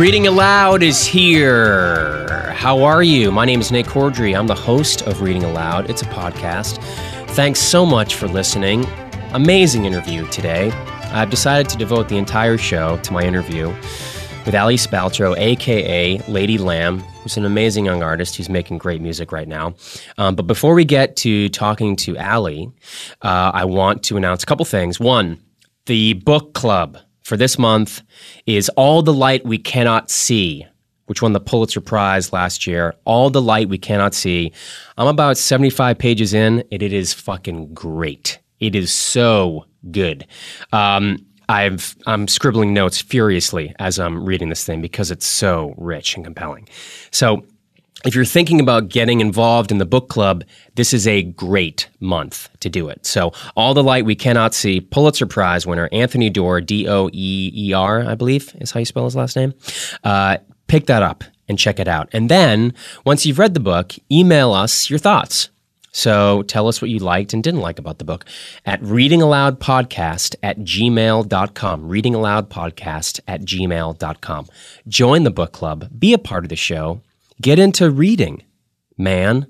Reading Aloud is here. How are you? My name is Nate Corddry. I'm the host of Reading Aloud. It's a podcast. Thanks so much for listening. Amazing interview today. I've decided to devote the entire show to my interview with Aly Spaltro, aka Lady Lamb, who's an amazing young artist who's making great music right now. Um, but before we get to talking to Aly, uh, I want to announce a couple things. One, the book club for this month is All the Light We Cannot See, which won the Pulitzer Prize last year. All the Light We Cannot See. I'm about 75 pages in, and it is fucking great. It is so good. Um, I've, I'm scribbling notes furiously as I'm reading this thing because it's so rich and compelling. So if you're thinking about getting involved in the book club, this is a great month to do it. So, All the Light We Cannot See, Pulitzer Prize winner Anthony Doerr, D O E E R, I believe is how you spell his last name. Uh, pick that up and check it out. And then, once you've read the book, email us your thoughts. So tell us what you liked and didn't like about the book at readingaloudpodcast at gmail.com. Readingaloudpodcast at gmail.com. Join the book club, be a part of the show, Get into reading, man.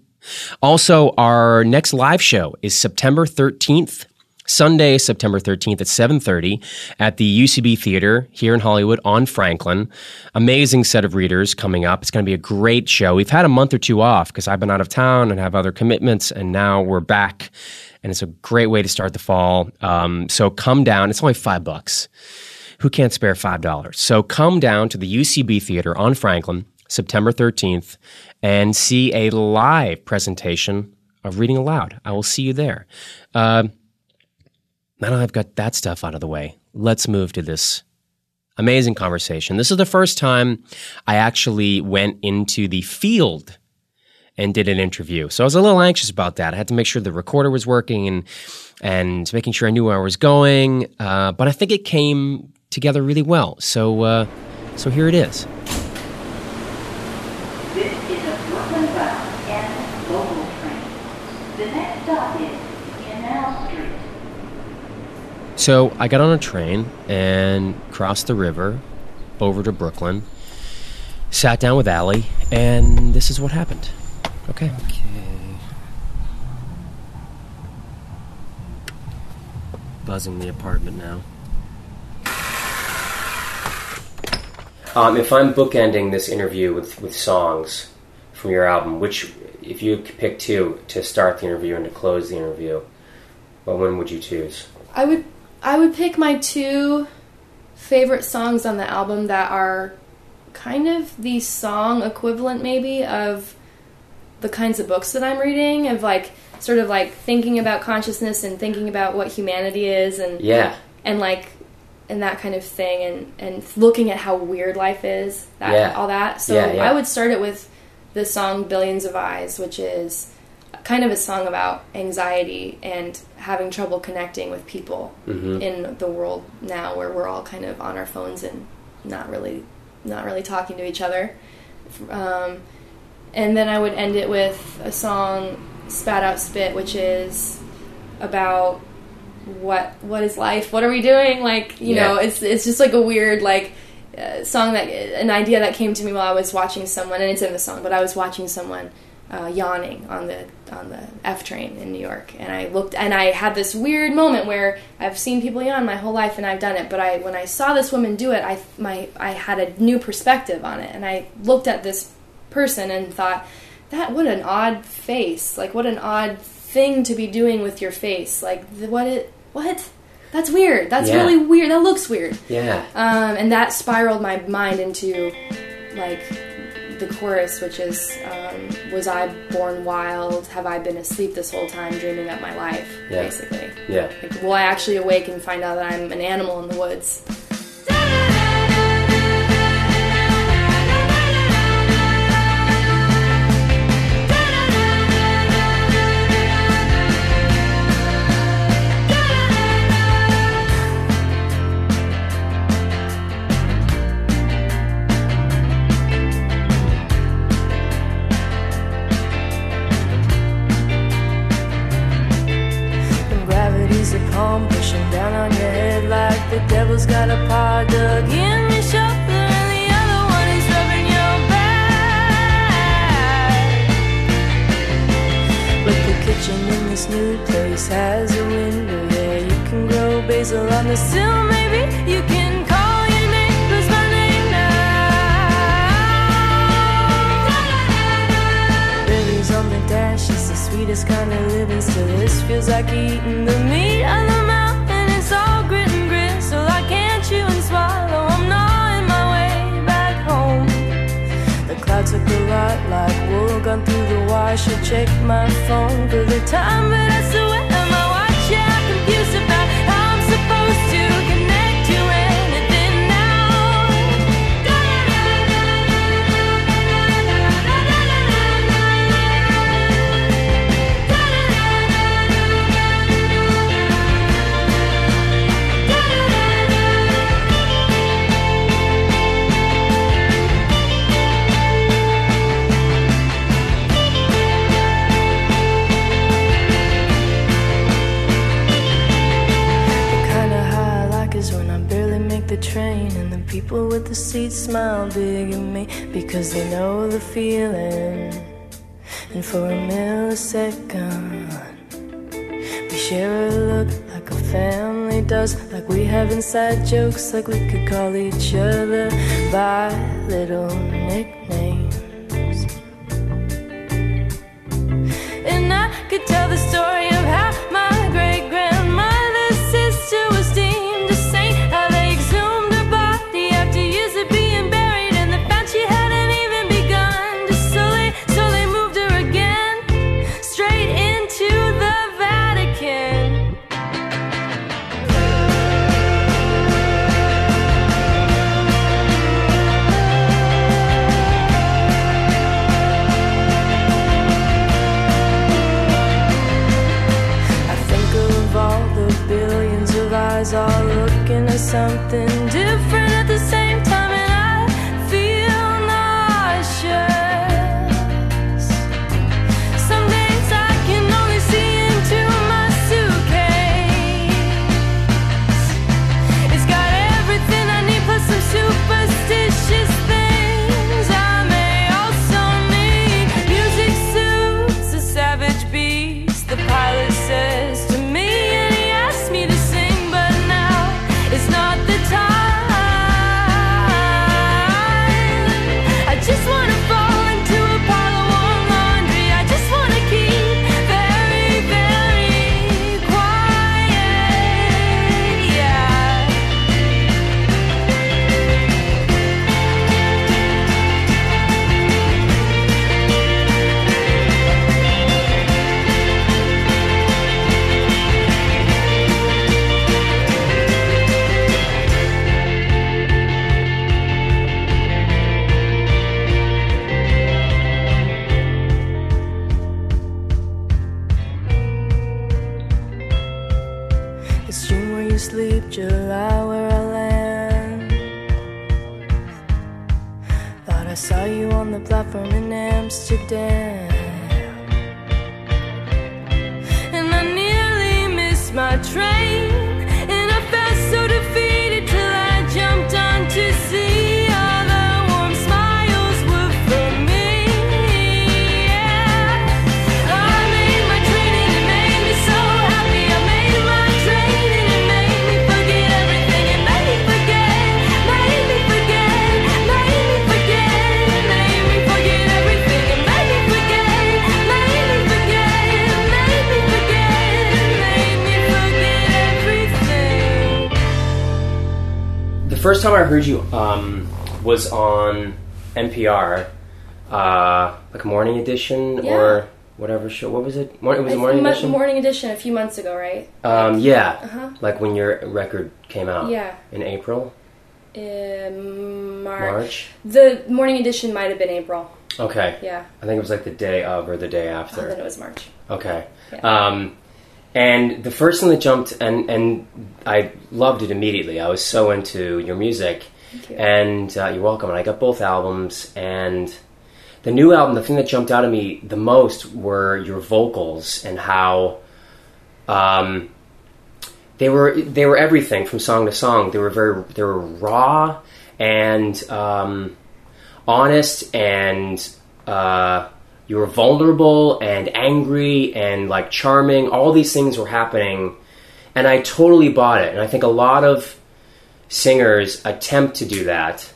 Also, our next live show is September 13th, Sunday, September 13th at 7:30 at the UCB Theater here in Hollywood on Franklin. Amazing set of readers coming up. It's going to be a great show. We've had a month or two off because I've been out of town and have other commitments, and now we're back, and it's a great way to start the fall. Um, so come down. It's only five bucks. Who can't spare five dollars? So come down to the UCB Theater on Franklin. September 13th, and see a live presentation of Reading Aloud. I will see you there. Uh, now I've got that stuff out of the way, let's move to this amazing conversation. This is the first time I actually went into the field and did an interview. So I was a little anxious about that. I had to make sure the recorder was working and and making sure I knew where I was going. Uh, but I think it came together really well. So uh, so here it is. So I got on a train and crossed the river over to Brooklyn, sat down with Aly, and this is what happened. Okay. Okay. Buzzing the apartment now. Um, if I'm bookending this interview with, with songs from your album, which, if you could pick two to start the interview and to close the interview, what one would you choose? I would I would pick my two favorite songs on the album that are kind of the song equivalent maybe of the kinds of books that I'm reading of like sort of like thinking about consciousness and thinking about what humanity is and Yeah. and like and that kind of thing and and looking at how weird life is that Yeah. all that so Yeah, yeah. I would start it with the song Billions of Eyes which is kind of a song about anxiety and having trouble connecting with people Mhm. in the world now where we're all kind of on our phones and not really not really talking to each other um, and then I would end it with a song "Spat Out Spit," which is about what what is life? What are we doing? Like you Yeah. know, it's it's just like a weird like uh, song that an idea that came to me while I was watching someone, and it's in the song, but I was watching someone uh, yawning on the on the F train in New York, and I looked and I had this weird moment where I've seen people yawn my whole life and I've done it, but I when I saw this woman do it, I my I had a new perspective on it, and I looked at this person and thought that what an odd face, like what an odd thing to be doing with your face, like what it what that's weird. That's Yeah. really weird. That looks weird. Yeah. Um, and that spiraled my mind into like the chorus, which is um, Was I born wild? Have I been asleep this whole time dreaming up my life? Yeah. Basically. Yeah. Like, will I actually awake and find out that I'm an animal in the woods? jokes like we could call each other. By eyes are looking at something different at the same first time I heard you um, was on NPR, uh, like morning edition yeah. or whatever show. What was it? Mor- it was morning m- edition. Morning edition a few months ago, right? Um, yeah. Uh-huh. Like when your record came out. Yeah. In April. In March. March. The morning edition might have been April. Okay. Yeah. I think it was like the day of or the day after. Oh, then it was March. Okay. Yeah. Um, and the first thing that jumped, and, and I loved it immediately. I was so into your music. You. And uh, you're welcome. And I got both albums. And the new album, the thing that jumped out at me the most were your vocals and how um, they were they were everything from song to song. They were very they were raw and um, honest and uh, you were vulnerable and angry and like charming. All these things were happening, and I totally bought it. And I think a lot of singers attempt to do that,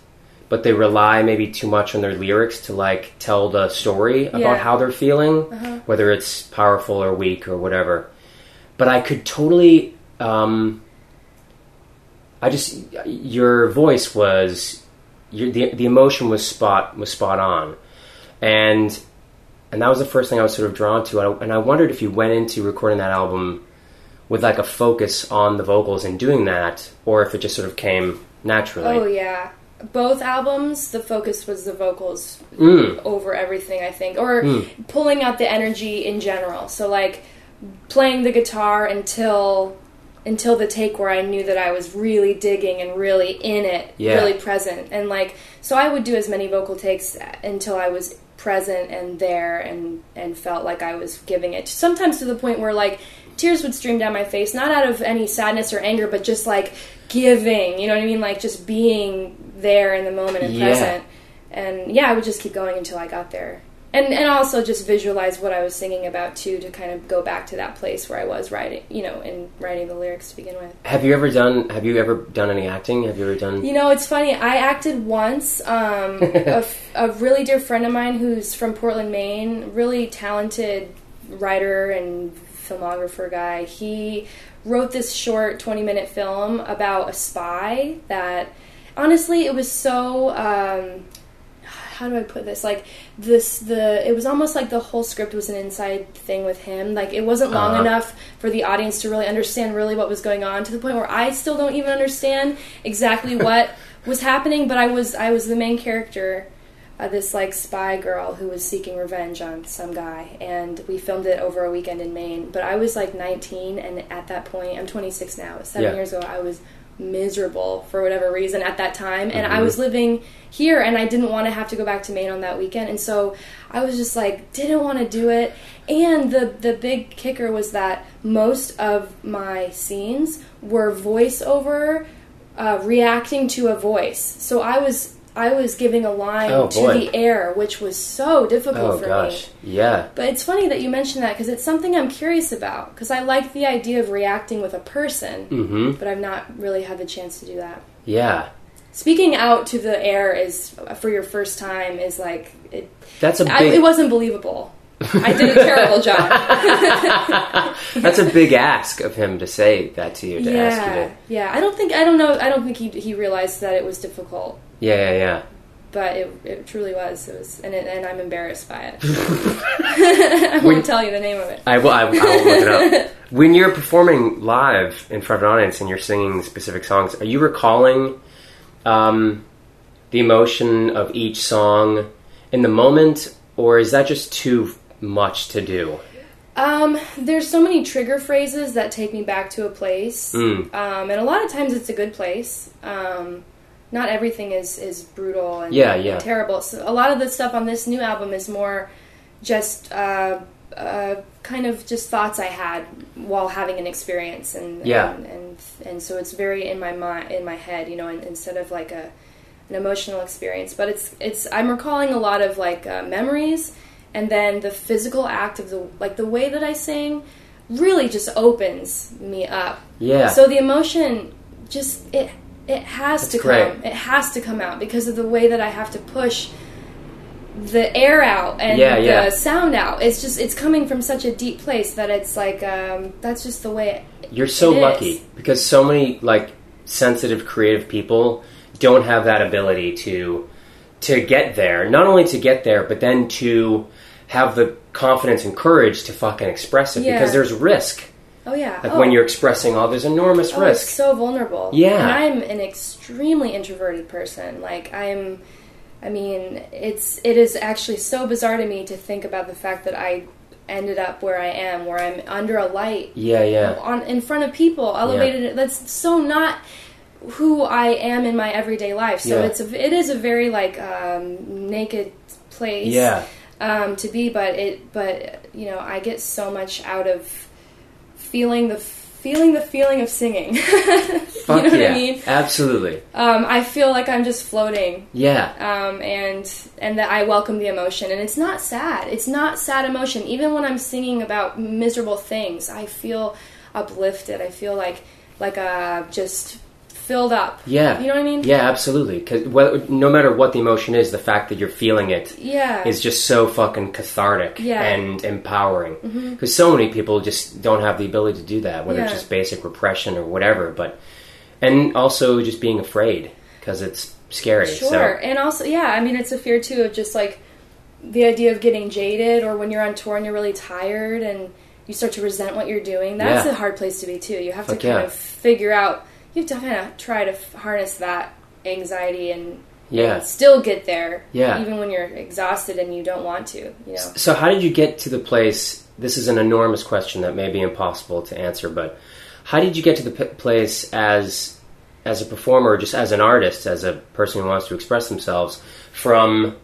but they rely maybe too much on their lyrics to like tell the story about yeah. how they're feeling, uh-huh. whether it's powerful or weak or whatever. But I could totally. Um, I just your voice was your, the the emotion was spot was spot on, and and that was the first thing I was sort of drawn to. And I, and I wondered if you went into recording that album with like a focus on the vocals and doing that, or if it just sort of came naturally. Oh yeah, both albums. The focus was the vocals Mm. over everything. I think, or pulling out the energy in general. So like playing the guitar until until the take where I knew that I was really digging and really in it, Yeah. really present. And like so I would do as many vocal takes until I was present and there and and felt like I was giving it. Sometimes to the point where like tears would stream down my face, not out of any sadness or anger, but just like giving, you know what I mean? Like just being there in the moment and Yeah. present. And yeah, I would just keep going until I got there. And and also just visualize what I was singing about too to kind of go back to that place where I was writing, you know, and writing the lyrics to begin with. Have you ever done? Have you ever done any acting? Have you ever done? You know, it's funny. I acted once. Um, a, f- a really dear friend of mine who's from Portland, Maine, really talented writer and filmographer guy. He wrote this short 20 minute film about a spy that, honestly, it was so. Um, how do I put this? Like this, the it was almost like the whole script was an inside thing with him. Like it wasn't long Uh-huh. enough for the audience to really understand really what was going on to the point where I still don't even understand exactly what was happening. But I was I was the main character, uh, this like spy girl who was seeking revenge on some guy, and we filmed it over a weekend in Maine. But I was like 19, and at that point, I'm 26 now. Seven Yeah. years ago, I was miserable for whatever reason at that time. And I Mhm. was living here and I didn't want to have to go back to Maine on that weekend. And so I was just like didn't want to do it. And the the big kicker was that most of my scenes were voiceover uh, reacting to a voice. So I was I was giving a line Oh, to the air which was so difficult Oh for me yeah. but it's funny that you mentioned that because it's something I'm curious about because I like the idea of reacting with a person Mm-hmm. but I've not really had the chance to do that. Yeah, Speaking out to the air is for your first time is like it. that's a I, big. it wasn't believable. I did a terrible job. that's a big ask of him to say that to you. To ask you yeah, to. yeah. I don't think I don't know. I don't think he he realized that it was difficult, Yeah, yeah, yeah. but it it truly was. It was, and it, and I'm embarrassed by it. I won't tell you the name of it. I will. I, I will look it up. When you're performing live in front of an audience and you're singing specific songs, are you recalling um, the emotion of each song in the moment, or is that just too much to do? Um, there's so many trigger phrases that take me back to a place, Mm. um, and a lot of times it's a good place. Um, not everything is is brutal and, Yeah, and yeah. terrible. So a lot of the stuff on this new album is more just uh, uh, kind of just thoughts I had while having an experience, and Yeah. and, and and so it's very in my mind, in my head, you know, and, instead of like a an emotional experience. But it's it's I'm recalling a lot of like uh, memories, and then the physical act of the like the way that I sing really just opens me up. Yeah. So the emotion just it it has That's to great. come. It has to come out because of the way that I have to push the air out and Yeah, the yeah. sound out. It's just it's coming from such a deep place that it's like um, that's just the way. It, You're so It is. lucky because so many like sensitive, creative people don't have that ability to to get there. Not only to get there, but then to have the confidence and courage to fucking express it Yeah. because there's risk. Oh yeah. Like oh. when you're expressing all, there's enormous Oh, risk. it's so vulnerable. Yeah. And I'm an extremely introverted person. Like I'm I mean, it's it is actually so bizarre to me to think about the fact that I ended up where I am, where I'm under a light yeah, yeah, on in front of people, elevated. That's so not who I am in my everyday life. So Yeah. it's a, it is a very like um, naked place yeah. um, to be, but it but you know I get so much out of feeling the feeling the feeling of singing. Fuck you know yeah, what I mean? absolutely. Um, I feel like I'm just floating, Yeah, um, and and that I welcome the emotion, and it's not sad. It's not sad emotion. Even when I'm singing about miserable things, I feel uplifted. I feel like like uh, just filled up. Yeah. You know what I mean? Yeah, absolutely. Because no matter what the emotion is, the fact that you're feeling it Yeah. is just so fucking cathartic Yeah. Mm-hmm. and empowering. Because so many people just don't have the ability to do that, whether it's just basic repression or whatever. But and also just being afraid because it's scary. Sure. So And also, yeah, I mean, it's a fear too of just like the idea of getting jaded or when you're on tour and you're really tired and you start to resent what you're doing. That's Yeah. a hard place to be too. You have Fuck to kind yeah. of figure out, you have to kind of try to harness that anxiety and, Yeah. and still get there. Yeah. Even when you're exhausted and you don't want to, you know. So, how did you get to the place? This is an enormous question that may be impossible to answer, but how did you get to the p- place as as a performer, just as an artist, as a person who wants to express themselves, from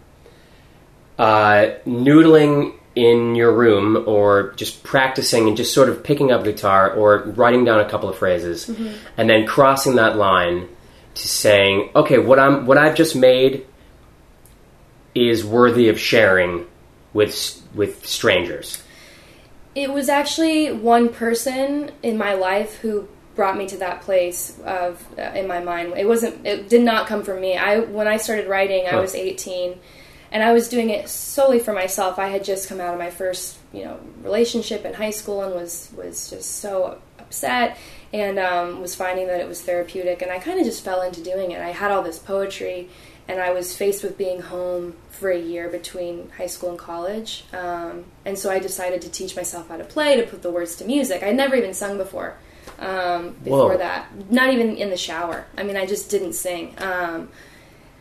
uh, noodling in your room or just practicing and just sort of picking up guitar or writing down a couple of phrases, and then crossing that line to saying, "Okay, what I'm what I've just made is worthy of sharing with with strangers." It was actually one person in my life who brought me to that place of uh, in my mind. It wasn't. It did not come from me. I when I started writing, I was 18, and I was doing it solely for myself. I had just come out of my first, you know, relationship in high school and was was just so upset and um, was finding that it was therapeutic. And I kind of just fell into doing it. I had all this poetry, and I was faced with being home for a year between high school and college. Um, and so I decided to teach myself how to play, to put the words to music. I'd never even sung before. Um, before Whoa. that, not even in the shower. I mean, I just didn't sing. Um,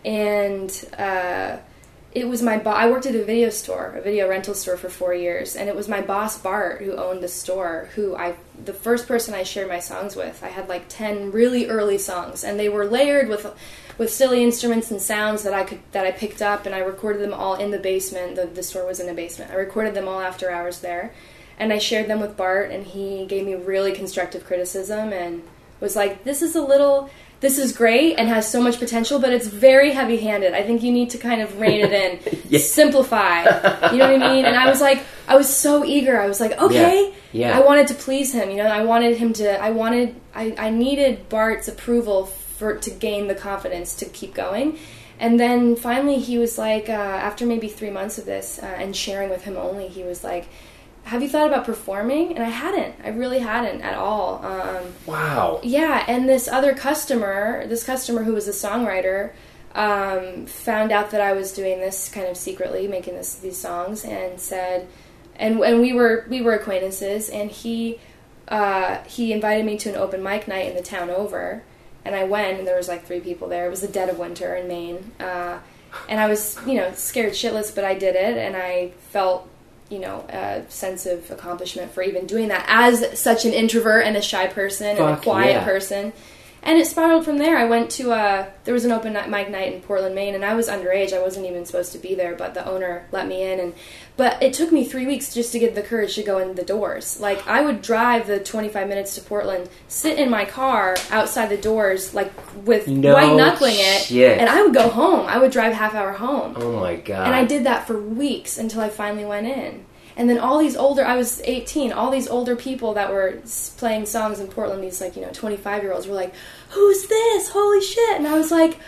and uh, it was my bo- I worked at a video store, a video rental store for four years, and it was my boss Bart who owned the store. Who I, the first person I shared my songs with. I had like ten really early songs, and they were layered with, with silly instruments and sounds that I could that I picked up, and I recorded them all in the basement. The the store was in a basement. I recorded them all after hours there, and I shared them with Bart, and he gave me really constructive criticism and was like, "This is a little." This is great and has so much potential, but it's very heavy-handed. I think you need to kind of rein it in, Yeah. simplify. You know what I mean? And I was like, I was so eager. I was like, okay. Yeah. I wanted to please him. You know, I wanted him to. I wanted. I, I needed Bart's approval for to gain the confidence to keep going. And then finally, he was like, uh, after maybe three months of this uh, and sharing with him only, he was like, "Have you thought about performing?" And I hadn't. I really hadn't at all. Um, Wow. yeah, and this other customer, this customer who was a songwriter, um, found out that I was doing this kind of secretly, making this these songs, and said, and and we were we were acquaintances, and he uh, he invited me to an open mic night in the town over, and I went, and there was like three people there. It was the dead of winter in Maine, uh, and I was you know scared shitless, but I did it, and I felt you know a sense of accomplishment for even doing that as such an introvert and a shy person and a quiet yeah. person. And it spiraled from there. I went to a there was an open mic night in Portland, Maine, and I was underage. I wasn't even supposed to be there, but the owner let me in. And but it took me three weeks just to get the courage to go in the doors. Like I would drive the 25 minutes to Portland, sit in my car outside the doors, like with No white knuckling it, and I would go home. I would drive half hour home. Oh my god. And I did that for weeks until I finally went in. And then all these older, I was 18, all these older people that were playing songs in Portland, these like, you know, 25 year olds were like, who's this? Holy shit. And I was like, "Ha-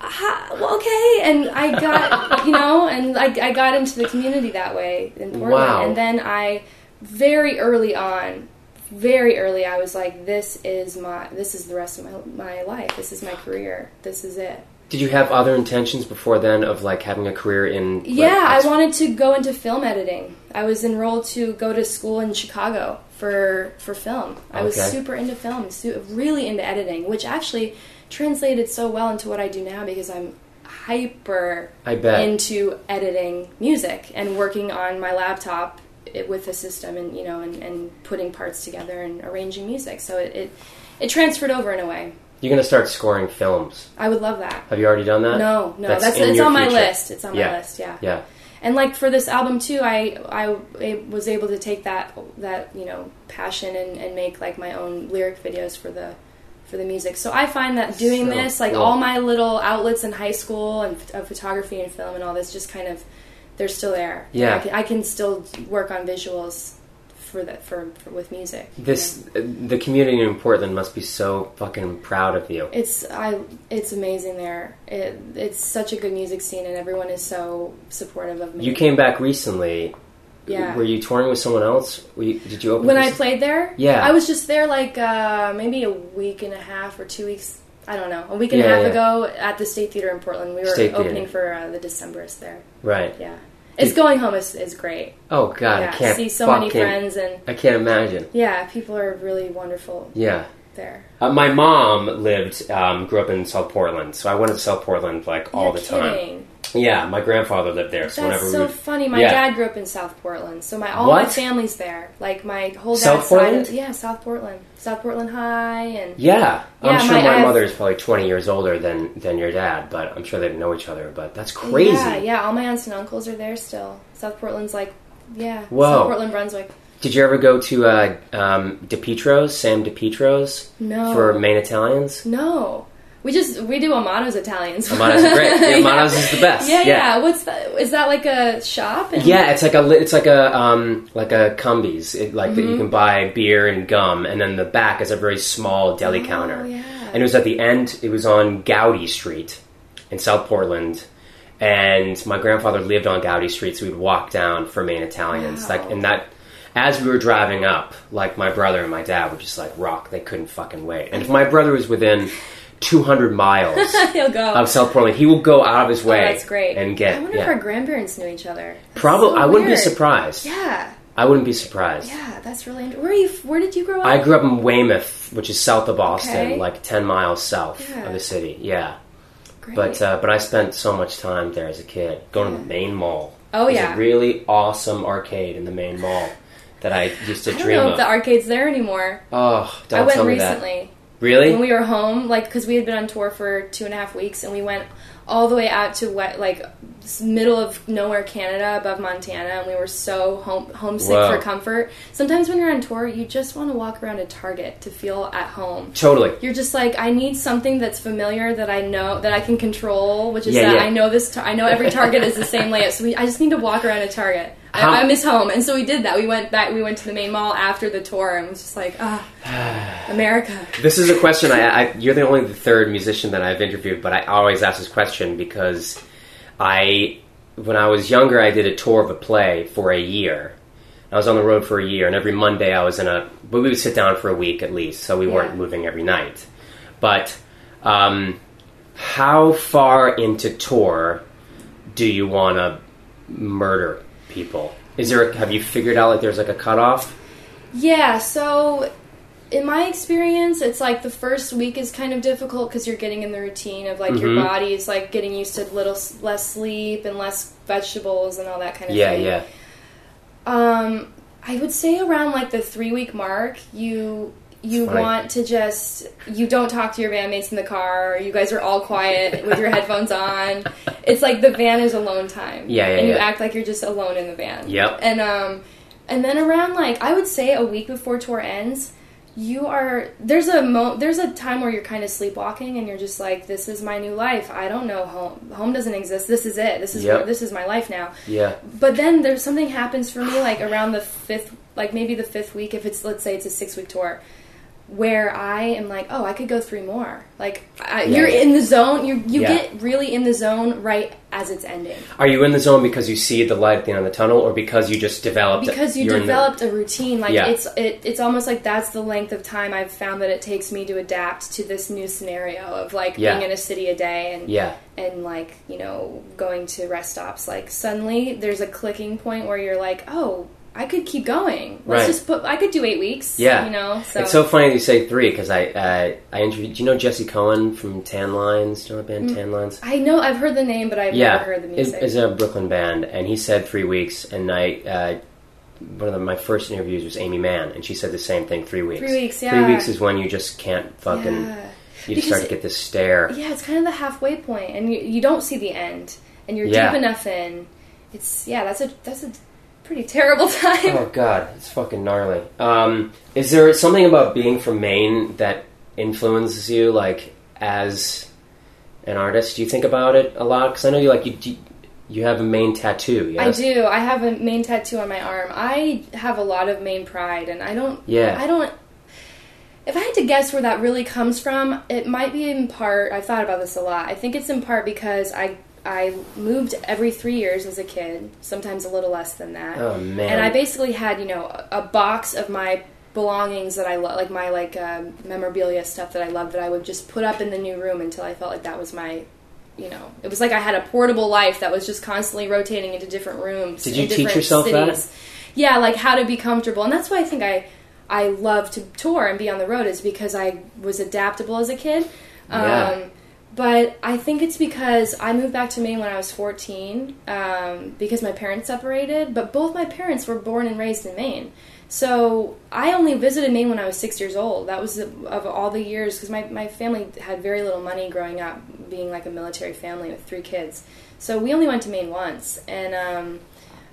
well, okay. And I got, you know, and I, I got into the community that way in Portland. Wow. And then I, very early on, very early, I was like, this is my, this is the rest of my, my life. This is my career. This is it. Did you have other intentions before then of like having a career in? like, Yeah, I wanted to go into film editing. I was enrolled to go to school in Chicago for for film. I was super into film, su- really into editing, which actually translated so well into what I do now because I'm hyper I bet. into editing music and working on my laptop it, with the system and you know and, and putting parts together and arranging music. So it, it it transferred over in a way. You're gonna start scoring films. I would love that. Have you already done that? No, no, That's that's, it's on my list. It's on Yeah. my list. Yeah. Yeah. And like for this album too, I I I was able to take that that you know passion and, and make like my own lyric videos for the for the music. So I find that doing So this, like cool. all my little outlets in high school and of photography and film and all this, just kind of they're still there. Yeah. I can, I can still work on visuals for that for, for with music. you This know? the community in Portland must be so fucking proud of you. It's I it's amazing there. It, it's such a good music scene and everyone is so supportive of me. You came back recently. Yeah. Were you touring with someone else? Were you, did you open when I played there, Yeah. I was just there like uh, maybe a week and a half or two weeks. I don't know, a week and Yeah, a half yeah. ago at the State Theater in Portland. We were State Theater. opening for uh, the Decemberists there. Right. Yeah, it's going home is, is great. Oh God, yeah, I can't see so many friends and I can't imagine. yeah, people are really wonderful Yeah. there. Uh, my mom lived, um, grew up in South Portland, so I went to South Portland like all You're the time. Yeah, my grandfather lived there, so That's whenever so we funny. My Yeah. dad grew up in South Portland, so my all my family's there. Like my whole dad's South side Portland? of- yeah, South Portland, South Portland High, and Yeah, I'm sure my- my, mother is probably 20 years older than than your dad, but I'm sure they know each other. But that's crazy. Yeah, yeah. All my aunts and uncles are there still. South Portland's like, yeah. Whoa. South Portland, Brunswick. Did you ever go to uh, um, DiPietro's, Sam DiPietro's, No. for Maine Italians? No, we just we do Amato's Italians. Amato's is great. Yeah, Amato's is the best. Yeah, yeah, Yeah. What's that? Is that like a shop? And Yeah, it's like a it's like a um, like a Cumby's, it, like that Mm-hmm. you can buy beer and gum, and then the back is a very small deli counter. Oh, yeah. And it was at the end. It was on Gowdy Street in South Portland, and my grandfather lived on Gowdy Street, so we'd walk down for Maine Italians. Wow. Like, and that as we were driving up, like my brother and my dad were just like rock. They couldn't fucking wait. And if my brother was within 200 miles He'll go. of South Portland, he will go out of his oh, way. that's great. And get I wonder yeah. if our grandparents knew each other. That's Probably, so I wouldn't be surprised. Yeah, I wouldn't be surprised. yeah. That's really. Int- where are you? Where did you grow up? I grew up in Weymouth, which is south of Boston, Okay. like 10 miles south Yeah. of the city. Yeah. Great. But uh, but I spent so much time there as a kid, going to the Maine Mall. Oh, There's yeah. a really awesome arcade in the Maine Mall that I used to I don't dream know of. if the arcade's there anymore. oh, don't I went tell me recently. Really? when we were home, like because we had been on tour for two and a half weeks, and we went all the way out to what, like middle of nowhere, Canada, above Montana, and we were so home homesick for comfort. Sometimes when you're on tour, you just want to walk around a Target to feel at home. totally. You're just like, I need something that's familiar that I know that I can control, which is Yeah, that yeah. I know this. Tar- I know every Target is the same layout, so we, I just need to walk around a Target. How- I, I miss home, and so we did that. We went back. We went to the Maine Mall after the tour, and was just like, ah, America. This is a question I, I you're the only the third musician that I've interviewed, but I always ask this question because I when I was younger I did a tour of a play for a year. I was on the road for a year and every Monday I was in a but we would sit down for a week at least, so we weren't moving every night. But um, how far into tour do you want to murder people? Is there have you figured out like there's like a cutoff? Yeah, so in my experience, it's like the first week is kind of difficult because you're getting in the routine of like your Mhm. body is like getting used to little less sleep and less vegetables and all that kind of Yeah, thing. yeah. Um, I would say around like the three week mark, you you Funny. want to just you don't talk to your bandmates in the car. You guys are all quiet with your headphones on. It's like the van is alone time. Yeah, yeah, And you act like you're just alone in the van. Yep. And um, and then around like I would say a week before tour ends. You are there's a mo there's a time where you're kind of sleepwalking and you're just like this is my new life I don't know home home doesn't exist this is it this is Yep. where, this is my life now Yeah. but then there's something happens for me like around the fifth like maybe the fifth week if it's let's say it's a six week tour where i am like oh i could go three more like I, Yeah. you're in the zone you you Yeah. get really in the zone right as it's ending Are you in the zone because you see the light at the end of the tunnel, or because you just developed? because you you're the- developed a routine like Yeah. it's it, it's almost like that's the length of time i've found that it takes me to adapt to this new scenario of like being in a city a day and yeah, and like you know going to rest stops like suddenly there's a clicking point where you're like oh i could keep going let's Right. just put i could do eight weeks yeah. you know so, it's so funny you say three because I uh, I interviewed. Do you know Jesse Cohen from Tanlines? Do you know the band Tanlines? i know i've heard the name but i've yeah, never heard the music it's a Brooklyn band, and he said three weeks. And I, uh, one of the, my first interviews was Aimee Mann, and she said the same thing. Three weeks. Three weeks, yeah. Three weeks is when you just can't fucking. Yeah. You just start to get this stare. yeah it's kind of the halfway point and you, you don't see the end and you're Yeah. deep enough in it's yeah that's a that's a pretty terrible time Oh god, it's fucking gnarly. Um, is there something about being from Maine that influences you, like as an artist? Do you think about it a lot? Because I know you like you. You have a Maine tattoo, yes? I do. I have a Maine tattoo on my arm. I have a lot of Maine pride, and I don't. Yeah. I don't. If I had to guess where that really comes from, it might be in part. I've thought about this a lot. I think it's in part because I I moved every three years as a kid, sometimes a little less than that. Oh, man. And I basically had you know a, a box of my belongings that I love, like my like uh, memorabilia stuff that I love that I would just put up in the new room until I felt like that was my. You know, it was like I had a portable life that was just constantly rotating into different rooms. Did you teach yourself that? cities. Yeah, like how to be comfortable, and that's why I think I I love to tour and be on the road is because I was adaptable as a kid. Um, Yeah. But I think it's because I moved back to Maine when I was 14 um, because my parents separated, but both my parents were born and raised in Maine. So I only visited Maine when I was six years old. That was of all the years because my, my family had very little money growing up, being like a military family with three kids. So we only went to Maine once, and um,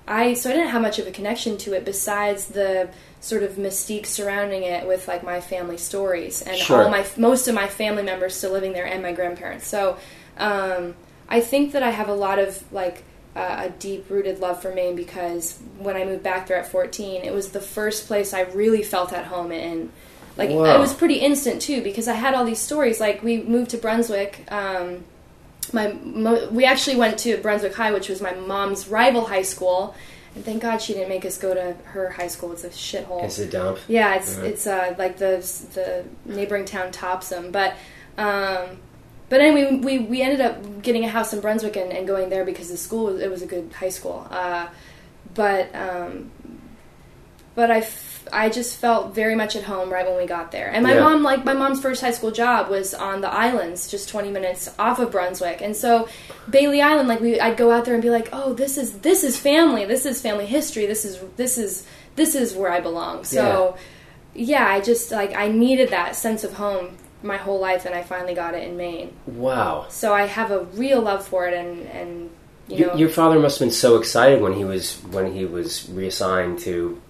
I so I didn't have much of a connection to it besides the sort of mystique surrounding it with like my family stories and Sure. all my most of my family members still living there and my grandparents. So um, I think that I have a lot of like uh, a deep rooted love for Maine because when I moved back there at 14, it was the first place I really felt at home in. Like Wow. it was pretty instant too because I had all these stories. Like we moved to Brunswick. Um, my mo- we actually went to Brunswick High, which was my mom's rival high school, and thank God she didn't make us go to her high school. It's a shithole. It's a dump. Yeah, it's it's uh, like the the neighboring town Topsham, but um, but anyway, we we ended up getting a house in Brunswick and, and going there because the school was, it was a good high school. Uh, but um, but I, f- I just felt very much at home right when we got there. And my Yeah. mom, like my mom's first high school job was on the islands, just 20 minutes off of Brunswick. And so Bailey Island, like we, I'd go out there and be like, oh, this is this is family. This is family history. This is this is this is where I belong. So yeah, I just like I needed that sense of home my whole life, and I finally got it in Maine. Wow. So I have a real love for it, and and you Your, know, your father must have been so excited when he was when he was reassigned to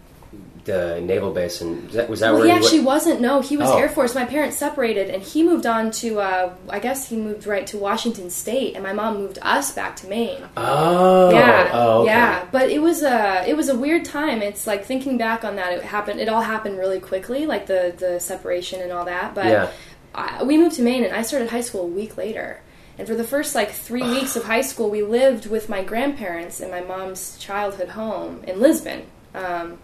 the naval base, and was that, was that Well, where he he actually went? wasn't. No, he was Oh. Air Force. My parents separated, and he moved on to. Uh, I guess he moved right to Washington State, and my mom moved us back to Maine. Oh, yeah, oh, okay. yeah. But it was a it was a weird time. It's like thinking back on that. It happened. It all happened really quickly, like the the separation and all that. But Yeah. I, we moved to Maine, and I started high school a week later. And for the first like three weeks of high school, we lived with my grandparents in my mom's childhood home in Lisbon, um,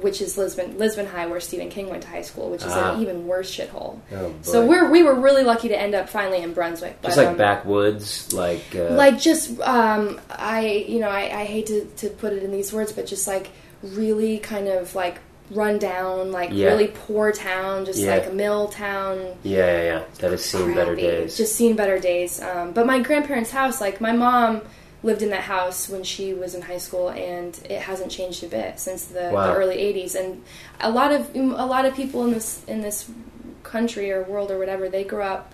which is Lisbon Lisbon High, where Stephen King went to high school, which is Ah. an even worse shithole. Oh, so we're we were really lucky to end up finally in Brunswick. just like um, backwoods, like uh, like just um, I you know I, I hate to, to put it in these words, but just like really kind of like run down, like Yeah. really poor town, just Yeah. like a mill town. yeah, yeah, yeah. That has seen better days. Just seen better days. Um, but my grandparents' house, like my mom lived in that house when she was in high school, and it hasn't changed a bit since the, Wow. the early '80s. And a lot of mm, a lot of people in this in this country or world or whatever, they grew up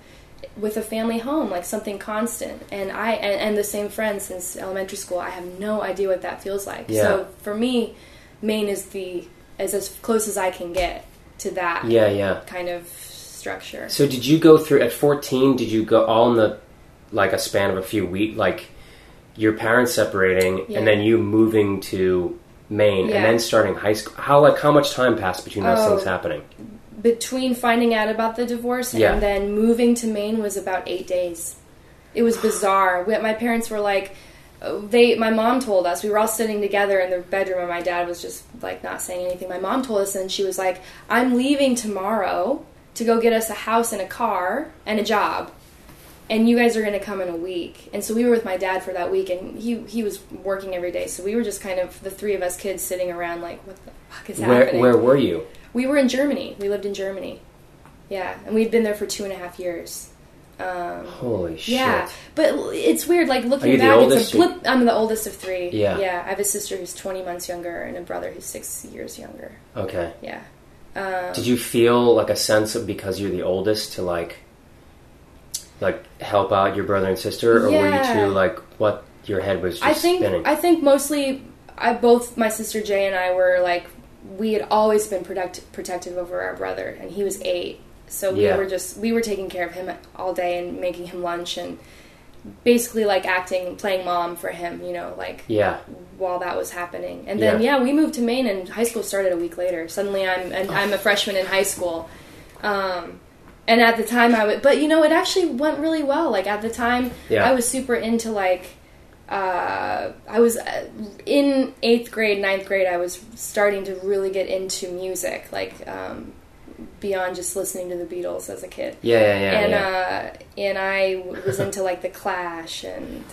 with a family home, like something constant. And I and, and the same friends since elementary school. I have no idea what that feels like. Yeah. So for me, Maine is the is as close as I can get to that yeah, yeah. kind of structure. So did you go through at 14? Did you go all in the like a span of a few weeks, like your parents separating Yeah. and then you moving to Maine Yeah. and then starting high school? How like how much time passed between those Oh. things happening? between finding out about the divorce Yeah. and then moving to Maine was about eight days. It was bizarre. My parents were like, they. My mom told us we were all sitting together in the bedroom, and my dad was just like not saying anything. My mom told us, and she was like, "I'm leaving tomorrow to go get us a house and a car and a job." And you guys are going to come in a week, and so we were with my dad for that week, and he he was working every day, so we were just kind of the three of us kids sitting around like, "What the fuck is Where happening?" where were you? We were in Germany. We lived in Germany. Yeah, and we'd been there for two and a half years. Um, Holy shit. yeah, but it's weird. Like looking back, it's a blip. I'm the oldest of three. Yeah. yeah. I have a sister who's 20 months younger and a brother who's six years younger. Okay. Yeah. Um, Did you feel like a sense of because you're the oldest to like like help out your brother and sister or were you Yeah. too like what your head was just I think spinning? I think mostly I both my sister Jay and I were like we had always been protect, protective over our brother and he was 8 so we Yeah. were just we were taking care of him all day and making him lunch and basically like acting, playing mom for him. You know, like Yeah. while that was happening. And then Yeah. yeah, we moved to Maine, and high school started a week later. Suddenly, I'm and I'm a freshman in high school. Um, and at the time, I would, but you know, it actually went really well. Like at the time, Yeah. I was super into like. Uh, I was uh, in eighth grade, ninth grade. I was starting to really get into music, like um, beyond just listening to the Beatles as a kid Yeah, yeah, yeah. and yeah. uh, and I was into like the Clash and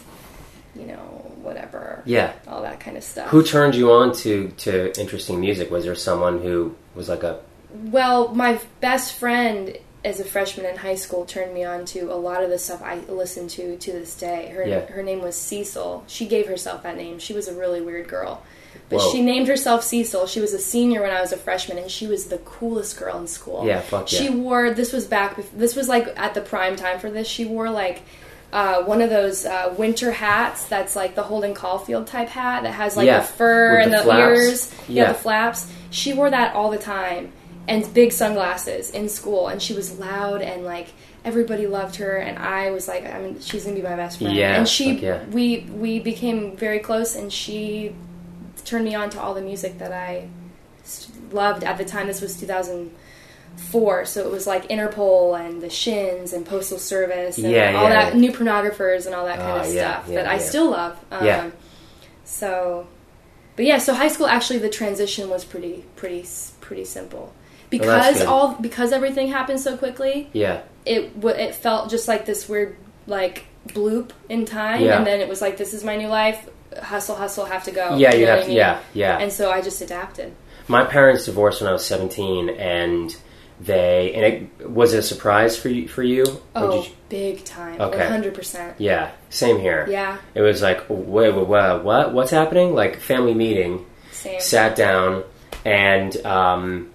you know whatever, yeah. all that kind of stuff. Who turned you on to, to interesting music? Was there someone who was like a Well, my best friend as a freshman in high school turned me on to a lot of the stuff I listen to to this day. Her Yeah. her name was Cecil. She gave herself that name. She was a really weird girl. But Whoa. she named herself Cecil. She was a senior when I was a freshman, and she was the coolest girl in school. Yeah, fuck yeah. She wore this was back. This was like at the prime time for this. She wore like uh, one of those uh, winter hats that's like the Holden Caulfield type hat that has like Yeah, the fur and the the, ears. Yeah. the flaps. She wore that all the time and big sunglasses in school, and she was loud and like everybody loved her, and I was like, I mean, she's gonna be my best friend. Yeah, and she, yeah. we we became very close, and she turned me on to all the music that I loved at the time. This was 2004, so it was like Interpol and the Shins and Postal Service and Yeah, all yeah, that yeah. new pornographers and all that kind Ah, of stuff that I still love. Um, Yeah. So, but yeah, so high school actually the transition was pretty pretty pretty simple because good. all because everything happened so quickly. yeah? It w- it felt just like this weird like bloop in time, Yeah. and then it was like this is my new life. Hustle, hustle, have to go. Yeah, you know have to- yeah, yeah. And so I just adapted. My parents divorced when I was seventeen, and they and it was it a surprise for you for you. Oh, did you- big time. Okay. One hundred percent. yeah, same here. Yeah, It was like, wait, wait, wait, what? What's happening? Like family meeting. same. sat down and um,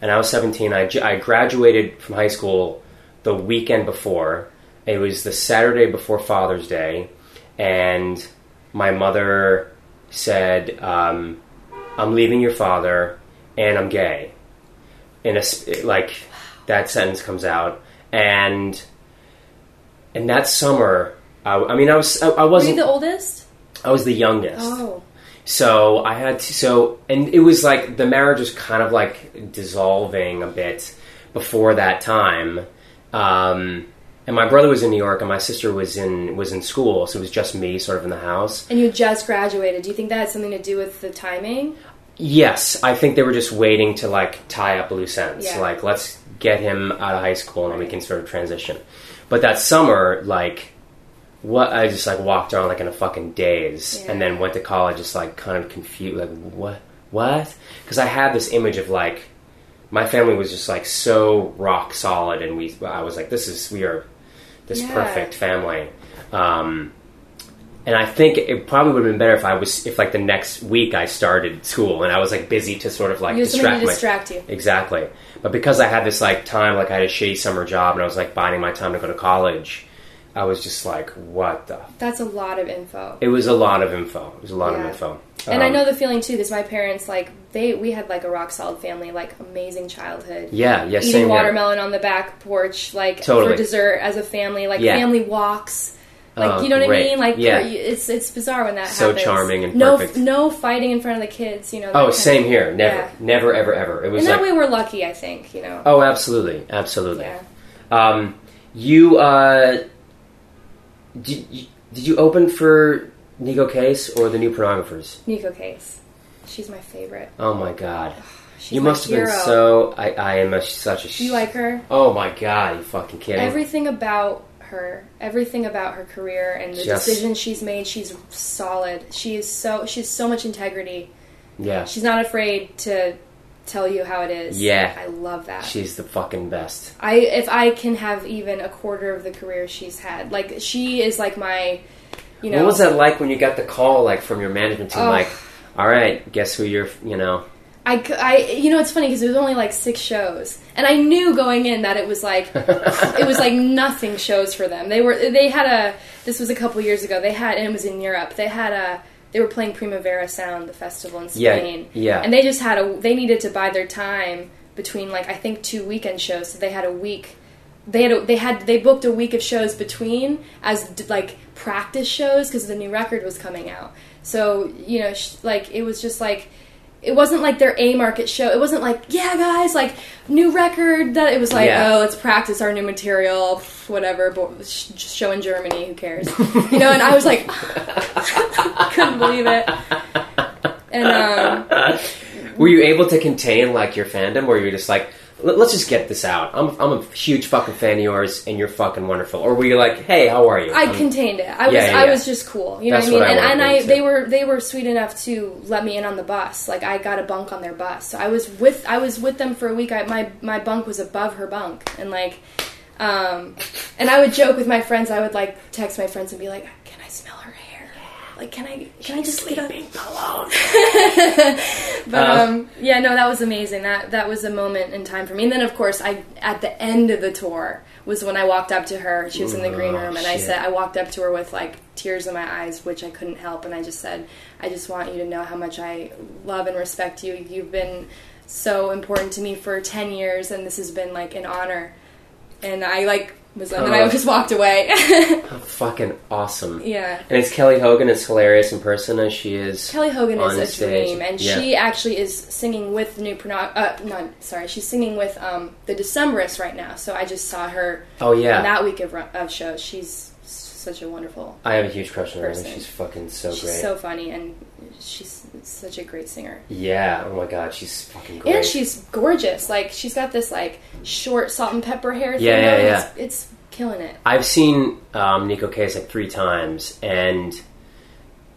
and I was 17. I, I graduated from high school the weekend before. It was the Saturday before Father's Day, and my mother said, um, "I'm leaving your father, and I'm gay." In a like that sentence comes out, and and that summer, I, I mean, I was I, I Were you wasn't the oldest? I was the youngest. Oh, So I had to, so, and it was like the marriage was kind of like dissolving a bit before that time. Um, and my brother was in New York, and my sister was in was in school, so it was just me, sort of in the house. and you just graduated. Do you think that had something to do with the timing? Yes, I think they were just waiting to like tie up loose ends. Yeah. Like, let's get him out of high school, and then we can sort of transition. But that summer, like, what I just like walked around like in a fucking daze, Yeah. and then went to college, just like kind of confused, like what, what? Because I had this image of like my family was just like so rock solid, and we, I was like, this is we are this Yeah. perfect family. Um, and I think it probably would have been better if I was if like the next week I started school and I was like busy to sort of like You had something distract my distract you. exactly. But because I had this like time, like I had a shitty summer job and I was like biding my time to go to college, I was just like, what the? That's a lot of info. It was a lot of info. It was a lot of Yeah. info. and I Um, know the feeling too, because my parents like they we had like a rock solid family, like amazing childhood. Yeah, yeah, Eating same here. watermelon on the back porch, like Totally. for dessert as a family, like Yeah. family walks. Like Oh, you know what great. I mean? Like Yeah. it's it's bizarre when that So happens. charming and no perfect. no fighting in front of the kids. You know. Oh, same of- here. Never, Yeah. never, ever, ever. It was In like, that way, we're lucky. I think you know. oh, absolutely, absolutely. Yeah. Um, you uh, did, you did you open for Neko Case or the New Pornographers? Neko Case, she's my favorite. Oh my god, She's you must have been so. I, I am a, such a. Do you like her? Oh my god, you fucking kidding? Everything about her, everything about her career and the Just- decisions she's made, she's solid. She is so She has so much integrity. yeah, She's not afraid to tell you how it is. Yeah. I love that. she's the fucking best. I if I can have even a quarter of the career she's had, like she is like my, you know. What was that like when you got the call, like from your management team, Oh. like, all right, guess who you're, you know? I, I, you know, it's funny because it was only like six shows, and I knew going in that it was like it was like nothing shows for them. They were they had a this was a couple years ago. They had and it was in Europe. They had a they were playing Primavera Sound, the festival in Yeah, Spain. yeah. and they just had a they needed to buy their time between like I think two weekend shows, so they had a week they had a, they had they booked a week of shows between as d- like practice shows because the new record was coming out. So you know, sh- like it was just like it wasn't like their A market show. It wasn't like yeah, guys, like new record. That it was like Yeah. oh, let's practice our new material, whatever. But show in Germany, who cares? you know. And I was like, couldn't believe it. And um, Were you able to contain like your fandom, or you were you just like, "Let- let's just get this out? I'm I'm a huge fucking fan of yours, and you're fucking wonderful. Or were you like, hey, how are you? I I'm- contained it. I was Yeah, yeah, I yeah. was just cool. You know That's what I mean? what I and and I they were they were sweet enough to let me in on the bus. Like I got a bunk on their bus. So I was with I was with them for a week. I, my my bunk was above her bunk and like um and I would joke with my friends. I would like text my friends and be like, "Can I smell her? Like can I can I just get a alone. but Uh. um, yeah, no, that was amazing. That that was a moment in time for me. And then, of course, I at the end of the tour was when I walked up to her. She was in the green room, and I said I walked up to her with like tears in my eyes, which I couldn't help, and I just said, I just want you to know how much I love and respect you. You've been so important to me for ten years, and this has been like an honor. And I like was, and then I Oh. just walked away. fucking awesome. yeah. And it's Kelly Hogan is hilarious in person as she is. Kelly Hogan is a stage. dream, and Yeah. she actually is singing with the new Prono- uh, no, sorry, she's singing with um, the Decemberists right now. So I just saw her Oh yeah, that week of, of shows. She's such a wonderful, I have a huge crush on her. She's fucking so she's great. so funny, and she's such a great singer. yeah. Oh my god, she's fucking great. And she's gorgeous. Like she's got this like short salt and pepper hair. Thing Yeah, yeah, yeah. It's, it's killing it. I've seen um, Neko Case like three times, and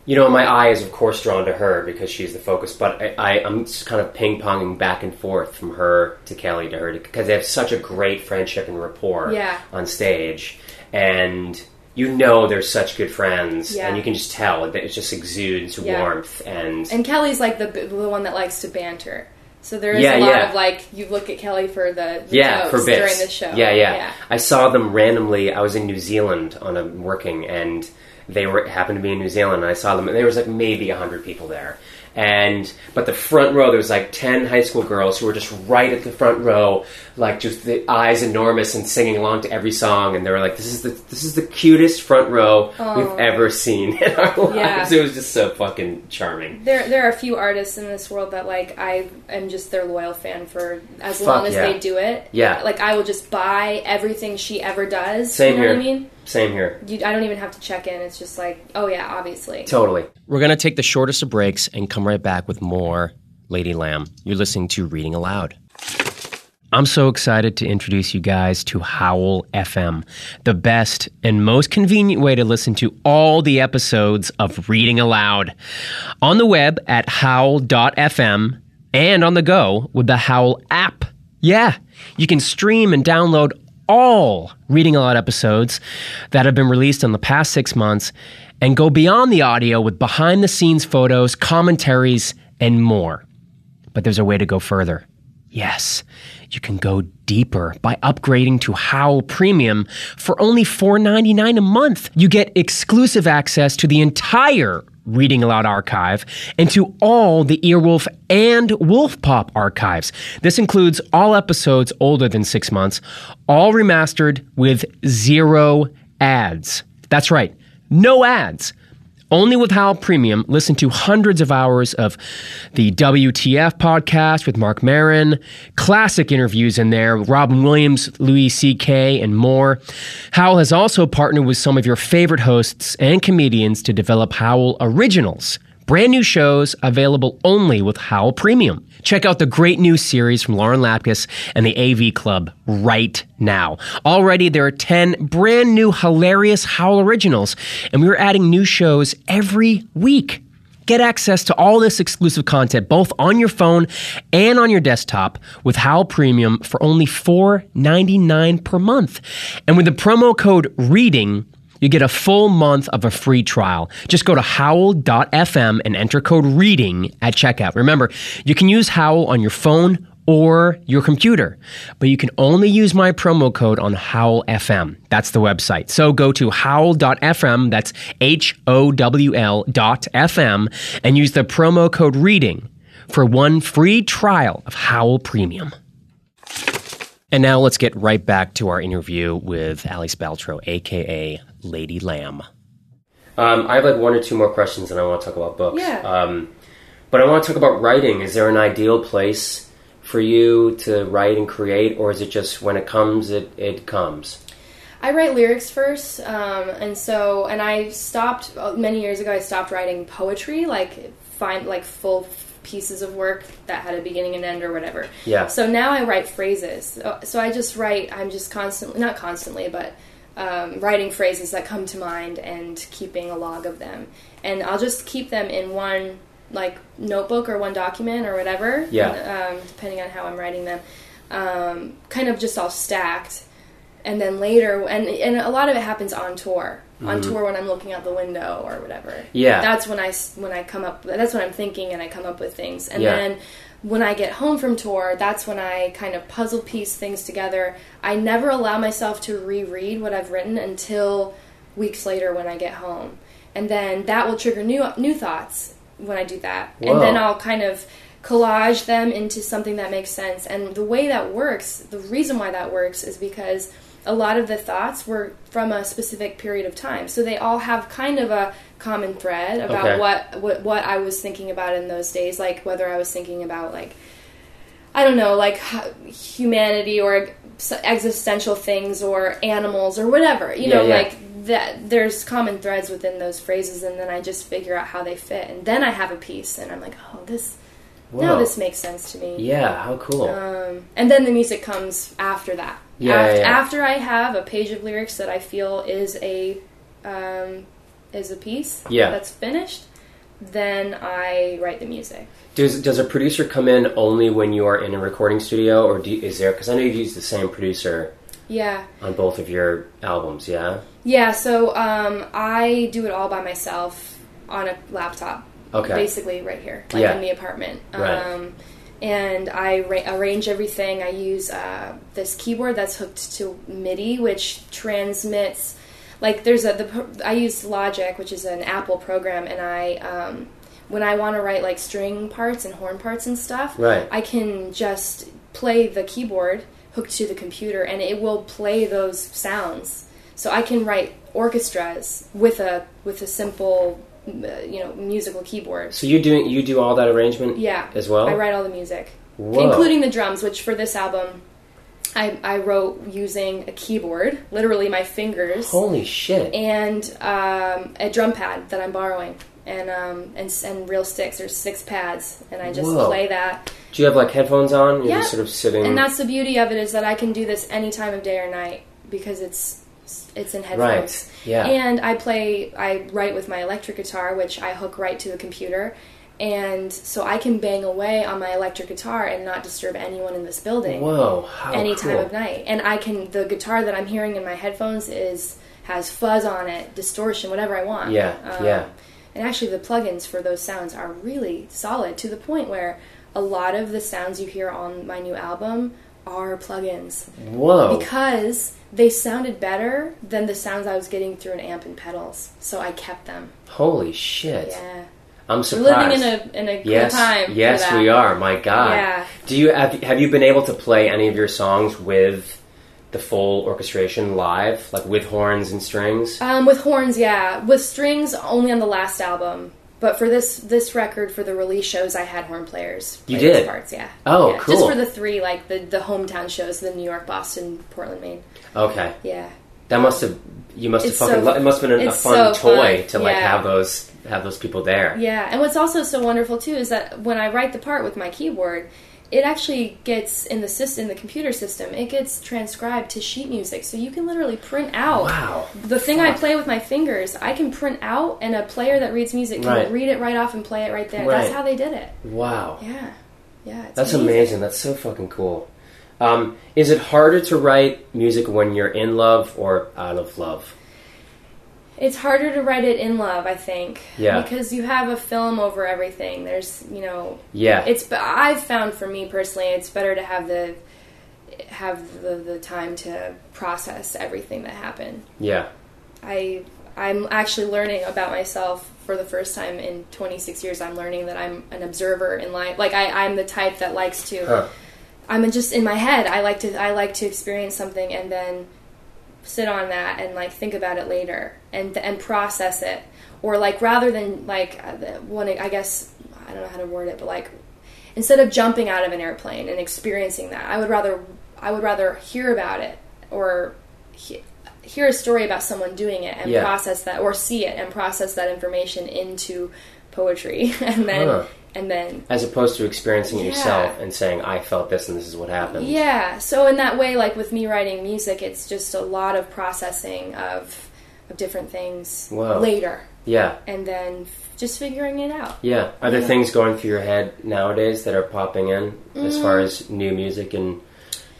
you know, my eye is of course drawn to her because she's the focus. But I, I, I'm just kind of ping ponging back and forth from her to Kelly to her because they have such a great friendship and rapport Yeah. on stage, and you know they're such good friends, Yeah. and you can just tell that it just exudes Yeah. warmth and. And Kelly's like the the one that likes to banter. So there is Yeah, a lot yeah. of like you look at Kelly for the, the yeah, jokes for bits during the show. Yeah, yeah, yeah. I saw them randomly. I was in New Zealand on a working, and they were happened to be in New Zealand. And I saw them, and there was like maybe hundred people there. And but the front row, there was like ten high school girls who were just right at the front row, like just the eyes enormous and singing along to every song. And they were like, "This is the this is the cutest front row we've ever seen in our lives." Yeah. It was just so fucking charming. There, there are a few artists in this world that like I am just their loyal fan for as Fuck long as yeah. they do it. Yeah. like I will just buy everything she ever does. Same you know here. what I mean? Same here. You, I don't even have to check in. It's just like, oh yeah, obviously. Totally. We're going to take the shortest of breaks and come right back with more Lady Lamb. You're listening to Reading Aloud. I'm so excited to introduce you guys to Howl FM, the best and most convenient way to listen to all the episodes of Reading Aloud. On the web at howl.fm and on the go with the Howl app. Yeah, you can stream and download all Reading Aloud episodes that have been released in the past six months and go beyond the audio with behind the scenes photos, commentaries, and more. But there's a way to go further. Yes, you can go deeper by upgrading to Howl Premium for only $4.99 a month. You get exclusive access to the entire Reading Aloud archive and to all the Earwolf and Wolf Pop archives. This includes all episodes older than six months, all remastered with zero ads. That's right, no ads. Only with Howl Premium, listen to hundreds of hours of the WTF podcast with Marc Maron, classic interviews in there, Robin Williams, Louis C.K., and more. Howl has also partnered with some of your favorite hosts and comedians to develop Howl Originals. Brand new shows available only with Howl Premium. Check out the great new series from Lauren Lapkus and the AV Club right now. Already there are 10 brand new hilarious Howl originals, and we're adding new shows every week. Get access to all this exclusive content both on your phone and on your desktop with Howl Premium for only $4.99 per month. And with the promo code READING, you get a full month of a free trial. Just go to howl.fm and enter code READING at checkout. Remember, you can use Howl on your phone or your computer, but you can only use my promo code on Howl FM. That's the website. So go to howl.fm, that's H O W L dot FM, and use the promo code READING for one free trial of Howl Premium. And now let's get right back to our interview with Aly Spaltro, aka Lady Lamb. Um, I have like one or two more questions, and I want to talk about books. Yeah. Um, but I want to talk about writing. Is there an ideal place for you to write and create, or is it just when it comes, it, it comes? I write lyrics first, um, and so and I stopped uh, many years ago. I stopped writing poetry, like find like full pieces of work that had a beginning and end or whatever. Yeah. So now I write phrases. So, so I just write. I'm just constantly, not constantly, but um, writing phrases that come to mind and keeping a log of them. And I'll just keep them in one like notebook or one document or whatever. Yeah. Um, depending on how I'm writing them, um, kind of just all stacked. And then later, and and a lot of it happens on tour. On tour, when I'm looking out the window or whatever. Mm-hmm. Yeah. That's when I when I come up. That's when I'm thinking, and I come up with things. And Yeah. then when I get home from tour, that's when I kind of puzzle piece things together. I never allow myself to reread what I've written until weeks later when I get home, and then that will trigger new new thoughts when I do that, Whoa. and then I'll kind of collage them into something that makes sense. And the way that works, the reason why that works is because a lot of the thoughts were from a specific period of time, so they all have kind of a common thread about Okay. what, what what I was thinking about in those days, like whether I was thinking about like I don't know, like humanity or existential things or animals or whatever. You Yeah, know, yeah. like that. There's common threads within those phrases, and then I just figure out how they fit, and then I have a piece, and I'm like, oh, this now this makes sense to me. Yeah, how cool. Um, and then the music comes after that. Yeah, after, yeah, yeah. after I have a page of lyrics that I feel is a um, is a piece Yeah. that's finished, then I write the music. Does does a producer come in only when you are in a recording studio, or do is there? Because I know you've used the same producer Yeah. on both of your albums. Yeah. Yeah, so um, I do it all by myself on a laptop. Okay. Basically, right here, like Yeah. in the apartment. Right. And I ra- arrange everything. I use uh, this keyboard that's hooked to MIDI, which transmits. Like there's a the I use Logic, which is an Apple program, and I um, when I want to write like string parts and horn parts and stuff, Right. I can just play the keyboard hooked to the computer, and it will play those sounds. So I can write orchestras with a with a simple, you know, musical keyboard. So you doing you do all that arrangement? Yeah, As well. I write all the music, Whoa. including the drums. Which for this album, I I wrote using a keyboard, literally my fingers, Holy shit! and um, a drum pad that I'm borrowing, and um, and and real sticks. There's six pads, and I just Whoa. play that. Do you have like headphones on? You're Yeah. just sort of sitting. And that's the beauty of it is that I can do this any time of day or night because it's it's in headphones. Right. Yeah. And I play I write with my electric guitar which I hook right to the computer and so I can bang away on my electric guitar and not disturb anyone in this building Whoa! Any cool. time of night. And I can the guitar that I'm hearing in my headphones is has fuzz on it, distortion, whatever I want. Yeah, Um, yeah. And actually, the plugins for those sounds are really solid to the point where a lot of the sounds you hear on my new album are plugins Whoa! because they sounded better than the sounds I was getting through an amp and pedals. So I kept them. Holy shit! Yeah. I'm surprised. We're living in a in a yes, time. yes, we are. My God. Yeah. Do you have have you been able to play any of your songs with the full orchestration live, like with horns and strings? Um, with horns, yeah. With strings, only on the last album. But for this this record, for the release shows, I had horn players. You play those did? parts, yeah. Oh, Yeah, cool. Just for the three, like the the hometown shows, the New York, Boston, Portland, Maine. Okay, Yeah. that must have you must have It's fucking. so- lo- it must have been a, a fun so toy fun. to like Yeah. have those have those people there. Yeah, and what's also so wonderful too is that when I write the part with my keyboard, it actually gets in the system, the computer system, it gets transcribed to sheet music, so you can literally print out. Wow. The thing I play with my fingers, I can print out, and a player that reads music can Right. read it right off and play it right there. Right. That's how they did it. Wow. Yeah, yeah. It's That's amazing. That's so fucking cool. Um, is it harder to write music when you're in love or out of love? It's harder to write it in love, I think. Yeah. Because you have a film over everything. There's, you know, Yeah. it's I've found for me personally it's better to have the have the, the time to process everything that happened yeah. i i'm actually learning about myself for the first time in 26 years i'm learning that i'm an observer in life like I, i'm the type that likes to Huh. I'm just in my head. I like to I like to experience something and then sit on that and like think about it later and and process it or like rather than like uh, the- one I guess I don't know how to word it but like instead of jumping out of an airplane and experiencing that I would rather I would rather hear about it or he, hear a story about someone doing it and Yeah. process that or see it and process that information into poetry and then Huh. And then As opposed to experiencing it Yeah. yourself and saying, I felt this and this is what happened. Yeah. So in that way, like with me writing music, it's just a lot of processing of of different things Wow. later, Yeah. and then just figuring it out. Yeah. Are there Yeah. things going through your head nowadays that are popping in as far Mm. as new music and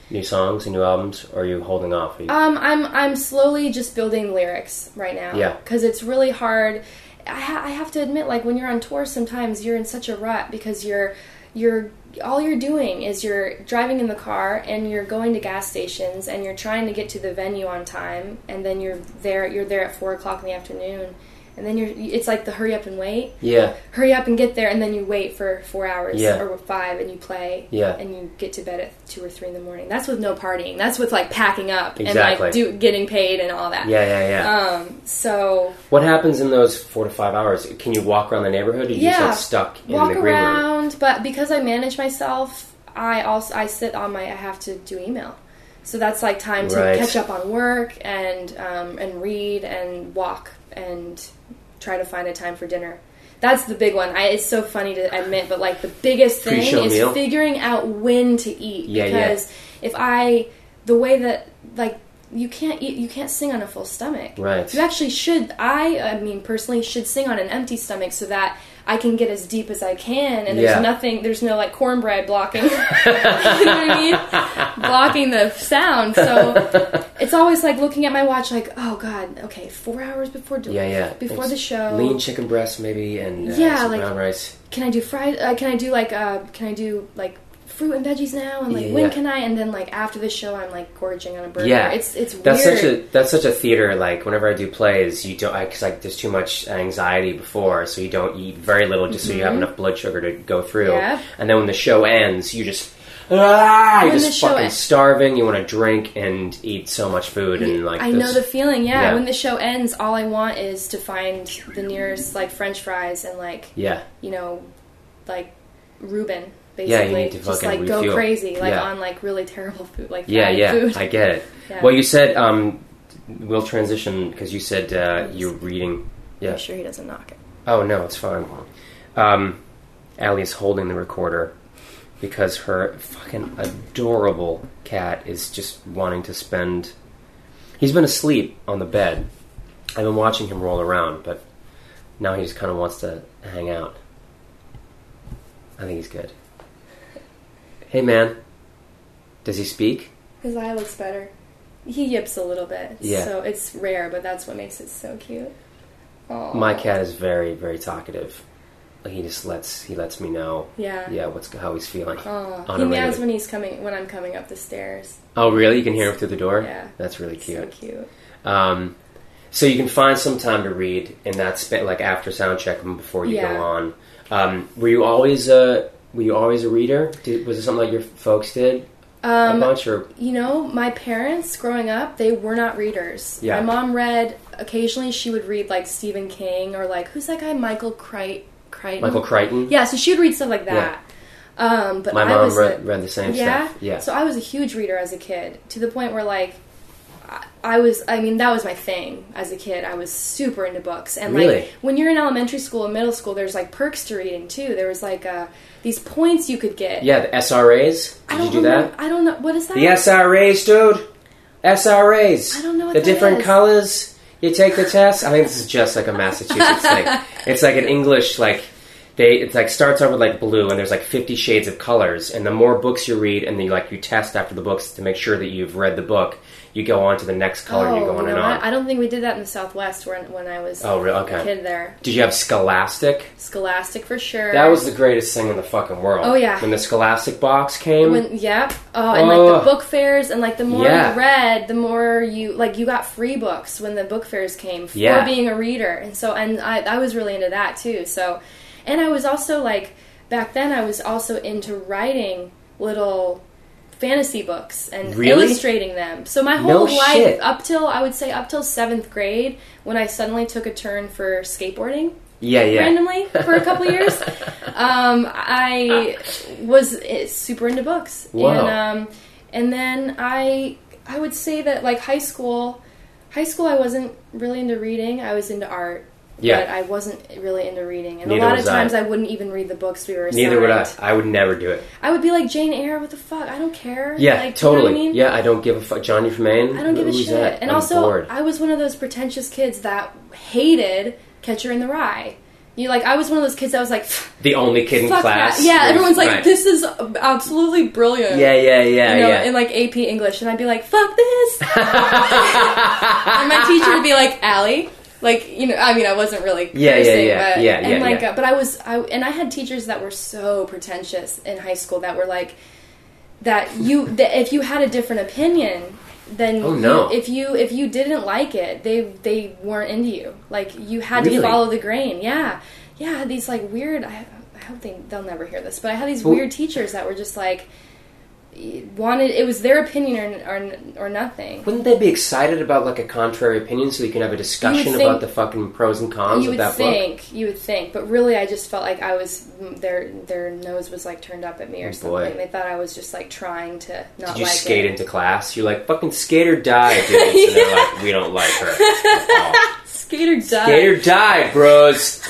new songs and new albums? Or are you holding off? You- Um, I'm I'm slowly just building lyrics right now. Yeah. Because it's really hard. I, ha- I have to admit, like when you're on tour, sometimes you're in such a rut because you're you're all you're doing is you're driving in the car and you're going to gas stations and you're trying to get to the venue on time and then you're there you're there at four o'clock in the afternoon and then you're it's like the hurry up and wait yeah. hurry up and get there and then you wait for four hours Yeah. or five and you play Yeah. and you get to bed at two or three in the morning that's with no partying that's with like packing up and like do, getting paid and all that Yeah, yeah, yeah. um so what happens in those four to five hours? Can you walk around the neighborhood or do you Yeah. just stuck in walk the green room? around but because i manage myself i also i sit on my i have to do email so that's like time to Right. catch up on work and um, and read and walk and try to find a time for dinner that's the big one I, it's so funny to admit but like the biggest thing Pre-show is meal? figuring out when to eat Yeah, yeah. because if i the way that like you can't eat you can't sing on a full stomach Right. you actually should i i mean personally should sing on an empty stomach so that i can get as deep as i can and there's Yeah. nothing there's no like cornbread blocking you know what i mean blocking the sound so it's always like looking at my watch like oh god okay four hours before do- Yeah, yeah. before It's the show Lean chicken breast, maybe, and uh, Yeah, like- brown rice. can I do fried? Uh, can I do like uh, can I do like fruit and veggies now? And like Yeah, when can I? And then like after the show, I'm like gorging on a burger. Yeah, it's it's That's weird. such a that's such a theater. Like whenever I do plays, you don't because like there's too much anxiety before, so you don't eat very little just so you have enough blood sugar to go through. Mm-hmm. Yeah. And then when the show ends, you just ah, you're just fucking en- starving. You want to drink and eat so much food and like I this- know the feeling. Yeah. Yeah. when the show ends, all I want is to find the nearest like French fries and like yeah you know like Reuben. Yeah, Basically, you need to just like go crazy, like Yeah. on like really terrible food, like yeah yeah food. I get it. Yeah. Well, you said um, we'll transition because you said uh, you're reading. Yeah. I'm sure he doesn't knock it. Oh no, it's fine. Um, Aly's holding the recorder because her fucking adorable cat is just wanting to spend. He's been asleep on the bed. I've been watching him roll around, but now he just kind of wants to hang out. I think he's good. Hey man, does he speak? His eye looks better. He yips a little bit, Yeah. so it's rare, but that's what makes it so cute. Aw. My cat is very, very talkative. Like he just lets he lets me know, Yeah. yeah, what's how he's feeling. He meows when he's coming when I'm coming up the stairs. Oh, really? You can hear him through the door. Yeah. that's really cute. So cute. Um, so you can find some time to read in that spa- like after sound check and before you Yeah. go on. Um, were you always a were you always a reader? Did, was it something like your folks did a Um, bunch or you know, my parents growing up, they were not readers. Yeah. My mom read occasionally. She would read like Stephen King or like who's that guy Michael Crite Crichton. Michael Crichton? Yeah, so she would read stuff like that. Um, but My I mom was read, a- read the same yeah? stuff. Yeah. So I was a huge reader as a kid to the point where like I- was I mean that was my thing as a kid. I was super into books. And Really? like when you're in elementary school and middle school there's like perks to reading too. There was like uh, these points you could get. yeah, the SRAs. Did I don't you do remember, that? I don't know what is that? The SRAs, dude. SRAs. I don't know what the different is. colors. You take the test. I think this is just like a Massachusetts thing. It's like an English like they it's like starts out with like blue and there's like 50 shades of colors and the more books you read and then you like you test after the books to make sure that you've read the book you go on to the next color and you oh, go on you and on what? I don't think we did that in the Southwest when when I was Oh, really? a Okay. kid there. did you have scholastic Scholastic for sure. that was the greatest thing in the fucking world Oh, yeah. when the scholastic box came when yeah oh and Oh. like the oh. book fairs and like the more Yeah. you read the more you like you got free books when the book fairs came for Yeah. being a reader and so and I, I was really into that too so and i was also like back then i was also into writing little fantasy books and Really? illustrating them. So my whole No life, shit. up till I would say up till seventh grade, when I suddenly took a turn for skateboarding Yeah, yeah. randomly for a couple years, um, I was eh, super into books. Wow. And um, and then I I would say that like high school, high school I wasn't really into reading. I was into art. Yeah. But I wasn't really into reading, and Neither a lot of times I. wouldn't even read the books we were assigned. Neither would I. I would never do it. I would be like Jane Eyre. What the fuck? I don't care. Yeah, like, you know totally. I mean? Yeah, I don't give a fuck. Johnny Tremain. I don't give a shit. That? And I'm also, bored. I was one of those pretentious kids that hated Catcher in the Rye. You like, I was one of those kids that was like, the only kid in class. that. Yeah, everyone's like, Right. this is absolutely brilliant. Yeah, yeah, yeah, You know, yeah. in like AP English, and I'd be like, "Fuck this," and my teacher would be like, "Aly." Like you know, I mean, I wasn't really Yeah, yeah, yeah, but yeah, and like, yeah. Uh, but I was, I and I had teachers that were so pretentious in high school that were like, that you, that if you had a different opinion, then Oh, no. you, if you if you didn't like it, they they weren't into you. Like you had Really? to follow the grain. Yeah, yeah. These like weird. I, I hope they they'll never hear this, but I had these Well- weird teachers that were just like wanted it was their opinion or or, or nothing. Wouldn't they be excited about like a contrary opinion so you can have a discussion think- about the fucking pros and cons of that book? think, you would think, but really, I just felt like I was their their nose was like turned up at me or Oh, something. boy. They thought I was just like trying to not Did you like skate it. into class? You're like, fucking skater die, dudes. And they're like, we don't like her. Skater die. Skater die, bros.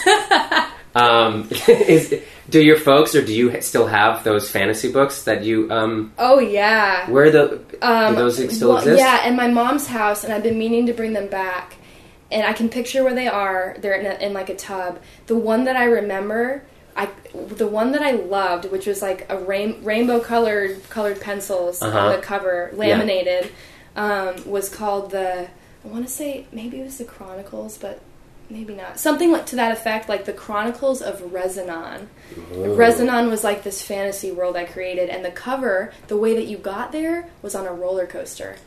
um, is, do your folks or do you still have those fantasy books that you um Oh yeah. where the Um, do those still well, exist? Yeah, in my mom's house, and I've been meaning to bring them back. And I can picture where they are. They're in, a, in like a tub. The one that I remember, I the one that I loved, which was like a rain, rainbow colored colored pencils Uh-huh. on the cover, laminated, um, was called the. I want to say maybe it was the Chronicles, but maybe not. Something like to that effect, like the Chronicles of Rezanon. Oh. Rezanon was like this fantasy world I created, and the cover, the way that you got there, was on a roller coaster.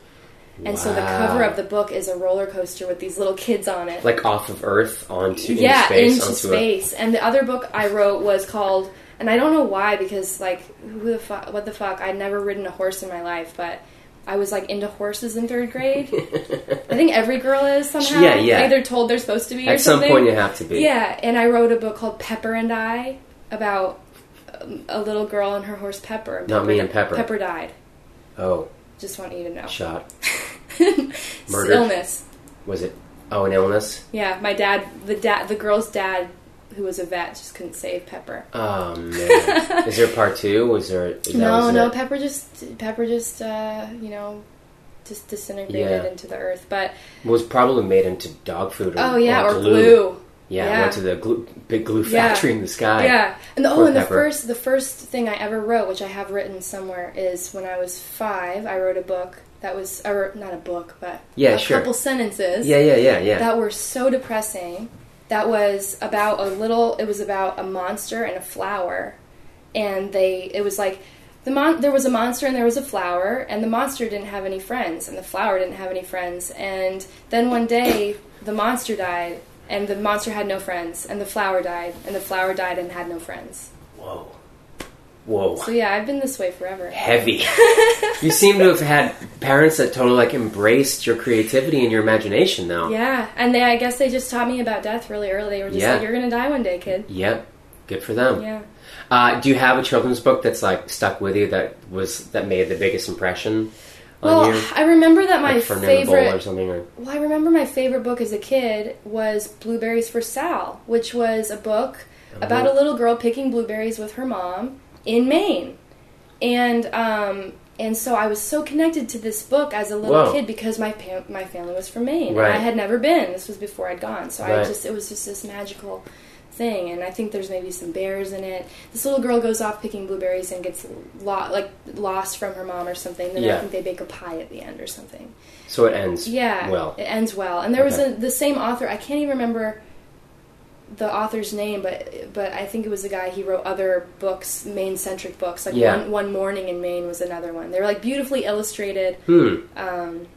And so the cover of the book is a roller coaster with these little kids on it. like off of Earth onto yeah, into space into space. And the other book I wrote was called, and I don't know why because like who the fuck, what the fuck? I'd never ridden a horse in my life, but I was like into horses in third grade. I think every girl is somehow. Yeah, yeah. Either told they're supposed to be a or at some something. point you have to be. Yeah, and I wrote a book called Pepper and I about um, a little girl and her horse Pepper. Not me and Pepper. Pepper died. Oh, Just want you to know. shot. It's Murdered. Illness. Was it? Oh, an illness. Yeah, my dad, the dad, the girl's dad, who was a vet, just couldn't save Pepper. Oh man. Is there part two? Was there? No, no, it? Pepper just, Pepper just, uh, you know, just disintegrated Yeah. into the earth. But was probably made into dog food. Or, oh yeah, or, glue. glue. Yeah, Yeah. went to the glue, big glue Yeah. factory in the sky. Yeah, and the, oh, and the first the first thing I ever wrote, which I have written somewhere, is when I was five. I wrote a book that was, or not a book, but Yeah, a sure. couple sentences yeah, yeah, yeah, yeah. that were so depressing. That was about a little. It was about a monster and a flower, and they. It was like the mon. There was a monster and there was a flower, and the monster didn't have any friends, and the flower didn't have any friends. And then one day, the monster died, and the monster had no friends, and the flower died, and the flower died and had no friends. Whoa, whoa, So yeah, I've been this way forever. heavy. you seem to have had parents that totally like embraced your creativity and your imagination, though. Yeah, and they. I guess they just taught me about death really early. They were just Yeah. like, "You're gonna die one day, kid." Yep. Good for them. Yeah. Uh, do you have a children's book that's like stuck with you that was that made the biggest impression on Well, you? I remember that my like Bull or favorite. something, or Well, I remember my favorite book as a kid was Blueberries for Sal, which was a book about a little girl picking blueberries with her mom in Maine, and um, and so I was so connected to this book as a little Whoa. kid because my pa- my family was from Maine Right. and I had never been. This was before I'd gone, so I just it was just this magical thing and I think there's maybe some bears in it. This little girl goes off picking blueberries and gets lo- like lost from her mom or something. Then Yeah. I think they bake a pie at the end or something. so it ends. Yeah, Well. it ends well. And there was a, the same author. I can't even remember the author's name, but but I think it was a guy. He wrote other books, Maine centric books. Like Yeah. one one morning in Maine was another one. They were like beautifully illustrated. Hmm. Um,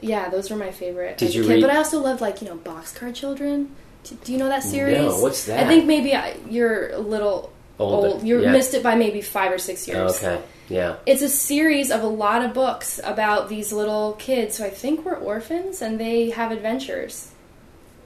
yeah, those were my favorite. Did as a you kid. read- But I also loved like you know Boxcar Children. Do, do you know that series? No, what's that? I think maybe I, you're a little Older, old. You yeah. missed it by maybe five or six years. Okay. Yeah. It's a series of a lot of books about these little kids who I think were orphans and they have adventures.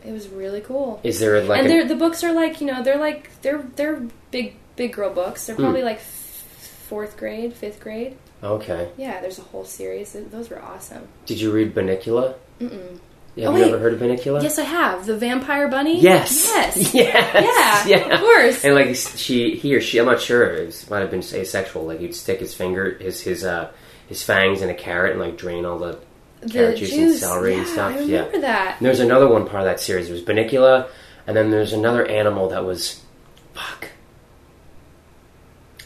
It was really cool. Is there like and a- the books are like you know they're like they're they're big big girl books. They're Hmm. probably like f- fourth grade, fifth grade. okay? Yeah, there's a whole series. Those were awesome. Did you read Bunnicula? Mm-mm. Have Oh, you wait. ever heard of Bunnicula? Yes, I have the Vampire Bunny. Yes. Yes. Yes. Yeah, of course. And like she, he or she, I'm not sure. It might have been asexual. Like he'd stick his finger, his his uh his fangs in a carrot and like drain all The carrot juice and celery yeah, and stuff. I yeah. remember that. And there's another one part of that series. It was Bunnicula, and then there's another animal that was, fuck,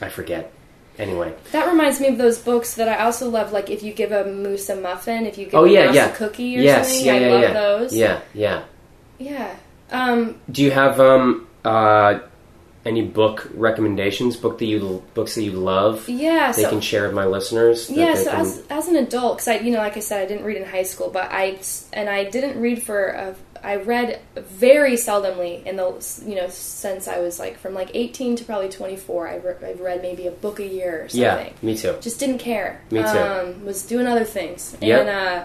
I forget. Anyway, That reminds me of those books that I also love. Like if you give a moose a muffin, if you give oh a yeah, mouse yeah, a cookie or yes, something. yeah, I yeah, love yeah. those. Yeah, yeah. Yeah. Um, Do you have um uh any book recommendations? Book that you books that you love? yeah. They so can share with my listeners. Yeah, so can- as, as an adult, because I, you know, like I said, I didn't read in high school, but I and I didn't read for a, I read very seldomly in the you know since I was like from like eighteen to probably twenty four. I re- I've read maybe a book a year or something. yeah, me too. Just didn't care. Me too. Um, was doing other things. Yep. And uh,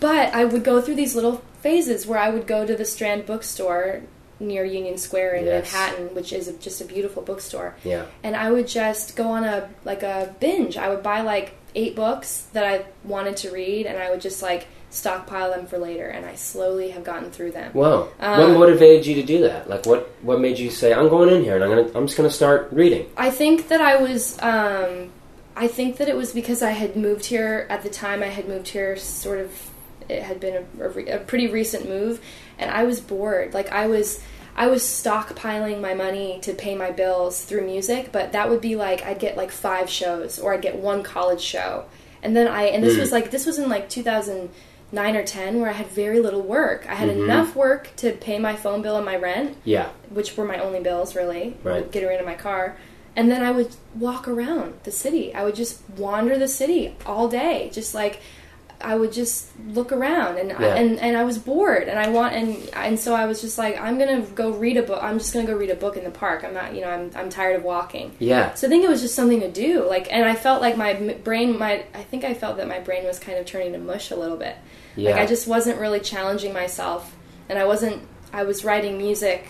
but I would go through these little phases where I would go to the Strand bookstore near Union Square in Yes. Manhattan, which is just a beautiful bookstore Yeah, and I would just go on a like a binge. I would buy like eight books that I wanted to read, and I would just like stockpile them for later. And I slowly have gotten through them. Wow. Um, what motivated you to do that? Like, what what made you say, "I'm going in here and I'm gonna I'm just gonna start reading"? I think that I was. Um, I think that it was because I had moved here at the time. I had moved here, sort of. It had been a, a, re- a pretty recent move, and I was bored. Like I was. I was stockpiling my money to pay my bills through music, but that would be like I'd get like five shows or I'd get one college show. And then I and this Mm. was like this was in like 2009 or 10 where I had very little work. I had Mhm. enough work to pay my phone bill and my rent, Yeah, which were my only bills really. Right. Getting rid of my car. And then I would walk around the city. I would just wander the city all day, just like I would just look around and Yeah. and and I was bored and I want and and so I was just like I'm going to go read a book. I'm just going to go read a book in the park. I'm not, you know, I'm I'm tired of walking. yeah, So I think it was just something to do. Like and I felt like my brain my I think I felt that my brain was kind of turning to mush a little bit. yeah. Like I just wasn't really challenging myself, and I wasn't. I was writing music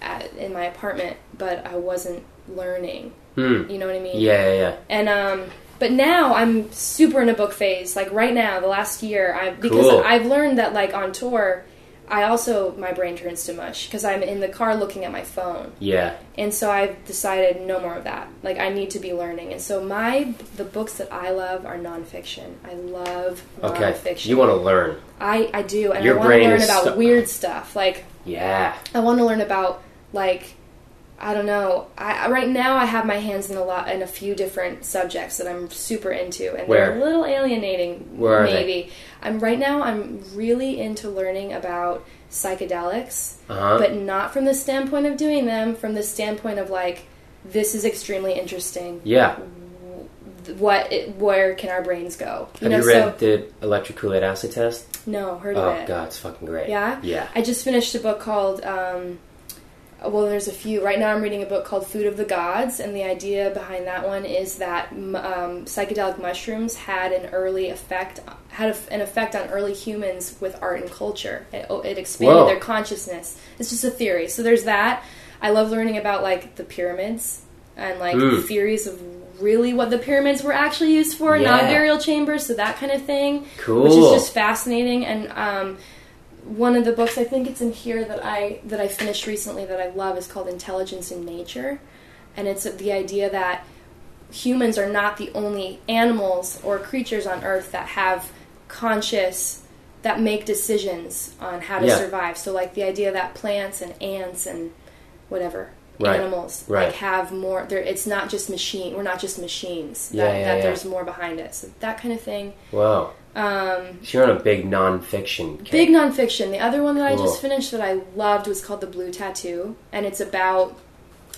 at, in my apartment, but I wasn't learning. Hmm. You know what I mean? Yeah, yeah, yeah. And um, but now I'm super in a book phase. Like right now, the last year, I because Cool. I've learned that like on tour, I also my brain turns to mush because I'm in the car looking at my phone. Yeah. And so I've decided no more of that. Like I need to be learning. And so my the books that I love are nonfiction. I love Okay. nonfiction. You want to learn. I I do, and Your I want to learn about stu- weird stuff. Like Yeah. I want to learn about like I don't know. I right now I have my hands in a lot in a few different subjects that I'm super into, and Where? they're a little alienating. Where are they? maybe I'm right now. I'm really into learning about psychedelics, Uh huh. but not from the standpoint of doing them. From the standpoint of like this is extremely interesting. yeah. What it, where can our brains go? Have you read the electric Kool-Aid acid test? no, heard Oh of it. Oh God, it's fucking great. Yeah? Yeah. I just finished a book called. Um, well, there's a few. Right now, I'm reading a book called Food of the Gods, and the idea behind that one is that um, psychedelic mushrooms had an early effect, had a, an effect on early humans with art and culture. It, oh, it expanded Whoa. their consciousness. It's just a theory. So there's that. I love learning about like the pyramids and like Mm. theories of really what the pyramids were actually used for, not burial chambers, so that kind of thing Cool. which is just fascinating. And um, one of the books I think it's in here that I that I finished recently that I love is called Intelligence in Nature, and it's the idea that humans are not the only animals or creatures on Earth that have conscious that make decisions on how to Yeah. survive. So like the idea that plants and ants and whatever Right. animals Right. like have more there it's not just machine we're not just machines Yeah, that, yeah, that there's more behind it so that kind of thing Wow. Um, So you're on a big non-fiction. kick. Big nonfiction. The other one that I just finished that I loved was called The Blue Tattoo, and it's about.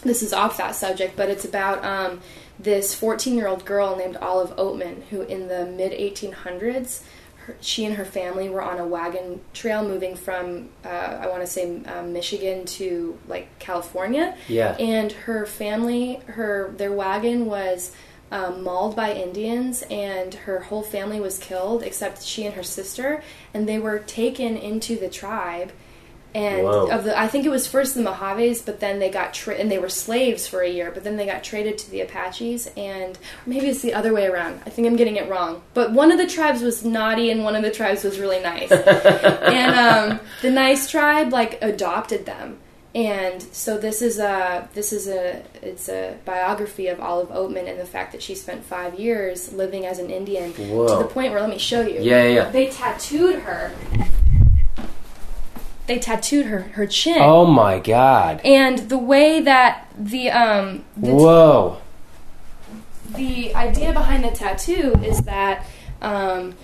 This is off that subject, but it's about um, this 14 year old girl named Olive Oatman, who in the mid 1800s, her, she and her family were on a wagon trail moving from uh, I want to say um, Michigan to like California. Yeah. And her family, her their wagon was um, mauled by Indians, and her whole family was killed except she and her sister, and they were taken into the tribe. And of the, I think it was first the Mojaves, but then they got tra- and they were slaves for a year, but then they got traded to the Apaches, and maybe it's the other way around. I think I'm getting it wrong. But one of the tribes was naughty, and one of the tribes was really nice. and um, the nice tribe like adopted them, and so this is a this is a it's a biography of Olive Oatman and the fact that she spent five years living as an Indian Whoa. to the point where let me show you. Yeah, yeah, yeah. They tattooed her. They tattooed her her chin. Oh my god. And the way that the um the, Whoa. the idea behind the tattoo is that um,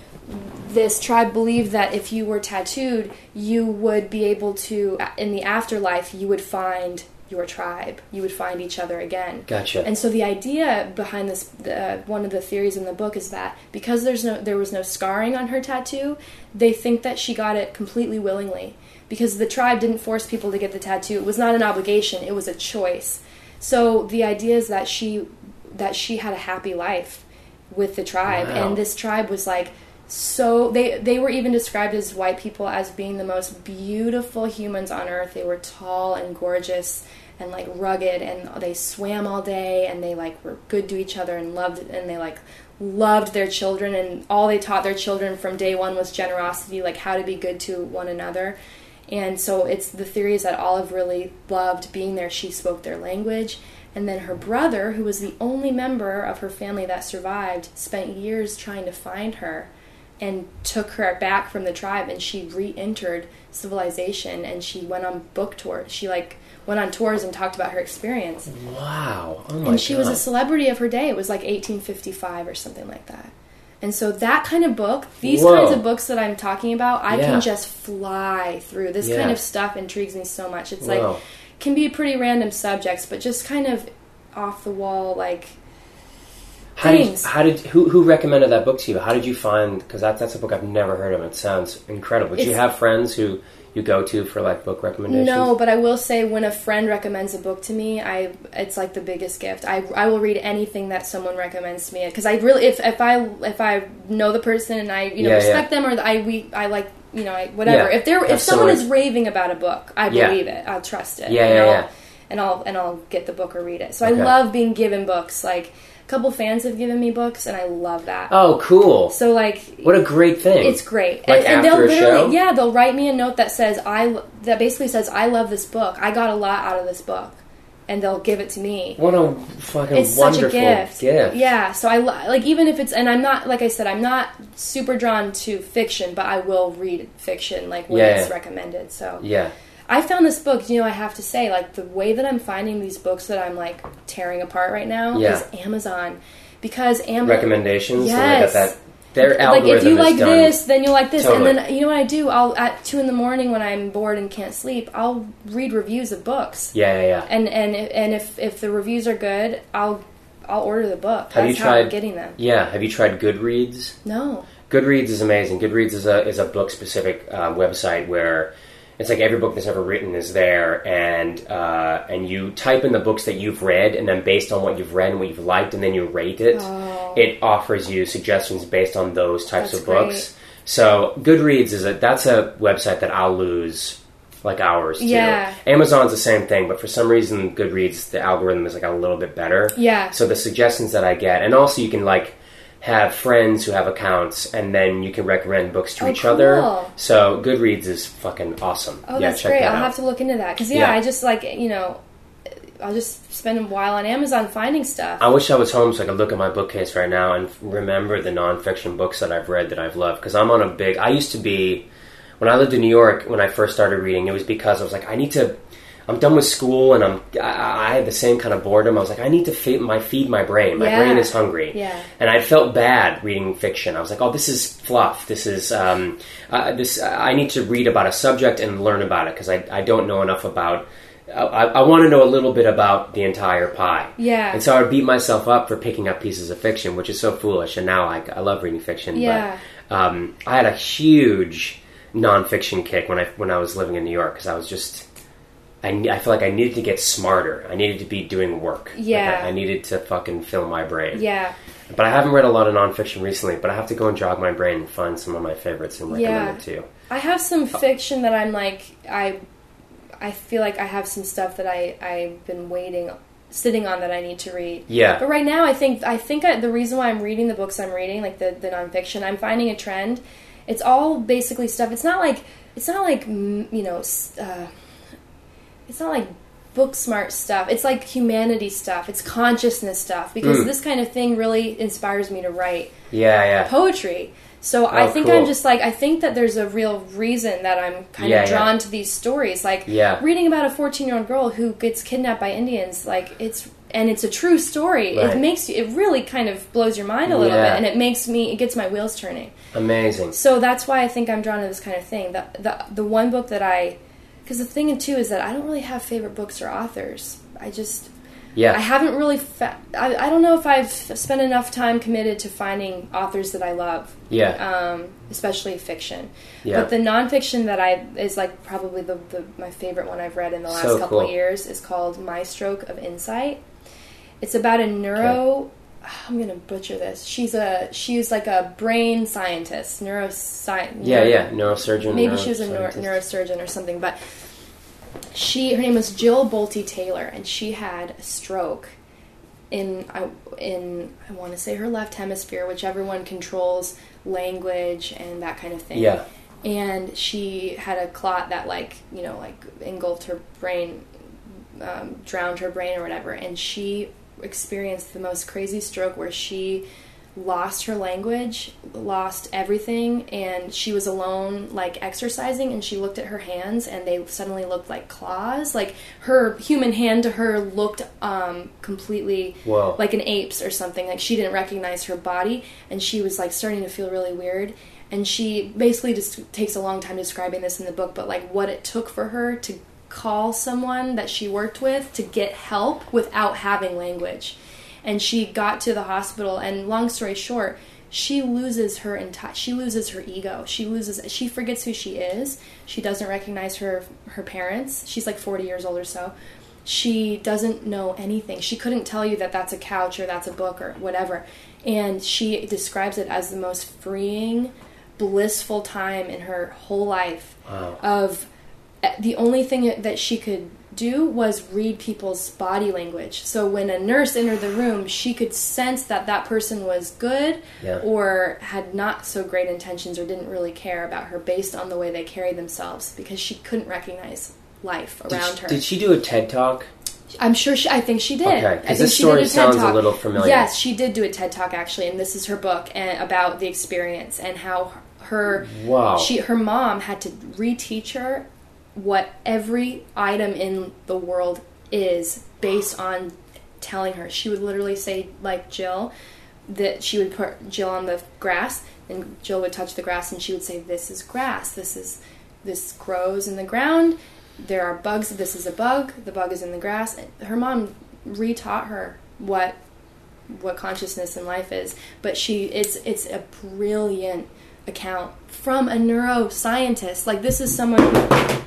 this tribe believed that if you were tattooed, you would be able to in the afterlife you would find your tribe. You would find each other again. Gotcha. And so the idea behind this, uh, one of the theories in the book is that because there's no, there was no scarring on her tattoo, they think that she got it completely willingly. Because the tribe didn't force people to get the tattoo. It was not an obligation. It was a choice. So the idea is that she, that she had a happy life with the tribe, Wow. and this tribe was like so they they were even described as white people as being the most beautiful humans on earth. They were tall and gorgeous and like rugged and they swam all day and they like were good to each other and loved and they like loved their children and all they taught their children from day one was generosity, like how to be good to one another. And so it's the theory is that Olive really loved being there. She spoke their language. And then her brother, who was the only member of her family that survived, spent years trying to find her and took her back from the tribe and she re-entered civilization and she went on book tours. She like went on tours and talked about her experience. Wow. Oh my And she was a celebrity of her day. It was like 1855 or something like that. And so that kind of book, these Whoa. kinds of books that I'm talking about, I Yeah. can just fly through. This Yeah. kind of stuff intrigues me so much. It's Wow. like can be pretty random subjects, but just kind of off the wall like How did, how did who who recommended that book to you? How did you find? Because that, that's a book I've never heard of. It sounds incredible. Do you have friends who you go to for like book recommendations? No, but I will say when a friend recommends a book to me, I it's like the biggest gift. I, I will read anything that someone recommends to me because I really if, if I if I know the person and I you know Yeah, respect yeah. them or I we I like you know I, whatever Yeah, if they're if someone is raving about a book, I believe it. I'll trust it. Yeah, and yeah, I'll, yeah. And I'll and I'll get the book or read it. So Okay. I love being given books. Like couple fans have given me books, and I love that. Oh, cool! So like what a great thing! it's great. Like and, and they'll a literally, show? yeah, they'll write me a note that says I that basically says I love this book. I got a lot out of this book, and they'll give it to me. What a fucking It's such wonderful a gift. gift. Yeah, so I like even if it's and I'm not like I said I'm not super drawn to fiction, but I will read fiction like when Yeah, it's recommended. So Yeah. I found this book, you know, I have to say, like the way that I'm finding these books that I'm like tearing apart right now Yeah. is Amazon. Because Amazon Recommendations. Yes. Got that. Their like if you like this, then you'll like this. Totally. And then you know what I do? I'll at two in the morning when I'm bored and can't sleep, I'll read reviews of books. Yeah, yeah, yeah. And and and if if the reviews are good, I'll I'll order the book. Have That's you tried- getting them. Yeah. Have you tried Goodreads? No. Goodreads is amazing. Goodreads is a is a book specific uh, website where it's like every book that's ever written is there, and uh, and you type in the books that you've read, and then based on what you've read and what you've liked, and then you rate it. Oh. It offers you suggestions based on those types That's of books. So Goodreads is a that's a website that I'll lose like hours to. Yeah. Amazon's the same thing, but for some reason Goodreads the algorithm is like a little bit better. Yeah. So the suggestions that I get, and also you can like have friends who have accounts, and then you can recommend books to Oh, each other. So Goodreads is fucking awesome. Oh, yeah, that's check great. that I'll out. have to look into that because yeah, Yeah. I just like you know, I'll just spend a while on Amazon finding stuff. I wish I was home so I could look at my bookcase right now and remember the nonfiction books that I've read that I've loved. Because I'm on a big. I used to be when I lived in New York when I first started reading. It was because I was like, I need to. I'm done with school and I'm. I, I had the same kind of boredom. I was like, I need to feed my feed my brain. My Yeah. brain is hungry. Yeah. And I felt bad reading fiction. I was like, oh, this is fluff. This is um, uh, this. I need to read about a subject and learn about it because I I don't know enough about. I, I want to know a little bit about the entire pie. Yeah. And so I would beat myself up for picking up pieces of fiction, which is so foolish. And now I, I love reading fiction. Yeah. Um, I had a huge nonfiction kick when I when I was living in New York because I was just I, I feel like I needed to get smarter. I needed to be doing work. Like, Yeah. I, I needed to fucking fill my brain. Yeah. But I haven't read a lot of nonfiction recently. But I have to go and jog my brain and find some of my favorites and recommend Yeah. it to you. I have some fiction that I'm like I I feel like I have some stuff that I I've been waiting sitting on that I need to read. Yeah. But right now I think I think I, the reason why I'm reading the books I'm reading like the the nonfiction I'm finding a trend. It's all basically stuff. It's not like it's not like you know uh, it's not like book smart stuff. It's like humanity stuff. It's consciousness stuff because Mm. this kind of thing really inspires me to write Yeah, yeah. poetry. So I Oh, think cool. I'm just like I think that there's a real reason that I'm kind Yeah, of yeah. drawn to these stories. Like Yeah. reading about a 14 year old girl who gets kidnapped by Indians. Like it's and it's a true story. Right. It makes you. It really kind of blows your mind a little Yeah. bit, and it makes me. It gets my wheels turning. Amazing. So that's why I think I'm drawn to this kind of thing. The the the one book that I, because the thing too is that I don't really have favorite books or authors. I just Yeah. I haven't really. Fa- I I don't know if I've spent enough time committed to finding authors that I love, yeah. um, especially fiction. Yeah. But the nonfiction that I is like probably the, the my favorite one I've read in the last So couple cool. of years is called My Stroke of Insight. It's about a neuro. I'm gonna butcher this. She's a she's like a brain scientist, neuroscience. yeah, yeah. Neurosurgeon. Maybe she was a neuro- neurosurgeon or something, but she her name was Jill Bolte Taylor, and she had a stroke in I in I want to say her left hemisphere, which everyone controls language and that kind of thing. Yeah. And she had a clot that like you know like engulfed her brain, um, drowned her brain or whatever, and she experienced the most crazy stroke where she lost her language, lost everything, and she was alone, like exercising, and she looked at her hands, and they suddenly looked like claws. Like her human hand to her looked um, completely Whoa. like an ape's or something. Like she didn't recognize her body, and she was like starting to feel really weird. And she basically just takes a long time describing this in the book, but like what it took for her to call someone that she worked with to get help without having language. And she got to the hospital and long story short she loses her entire she loses her ego. She loses she forgets who she is. She doesn't recognize her her parents. She's like 40 years old or so. She doesn't know anything. She couldn't tell you that that's a couch or that's a book or whatever. And she describes it as the most freeing blissful time in her whole life Wow. of the only thing that she could do was read people's body language. So when a nurse entered the room, she could sense that that person was good Yeah. or had not so great intentions or didn't really care about her based on the way they carried themselves because she couldn't recognize life Did around she, her. did she do a TED talk? I'm sure she. I think she did. Okay, 'cause I think this story a sounds a little familiar. Yes, she did do a TED talk actually, and this is her book and about the experience and how her Wow. she her mom had to reteach her what every item in the world is based on telling her. She would literally say like Jill that she would put Jill on the grass and Jill would touch the grass and she would say this is grass. This is this grows in the ground. There are bugs. This is a bug. The bug is in the grass. Her mom retaught her what what consciousness in life is, but she it's it's a brilliant account from a neuroscientist. Like this is someone who,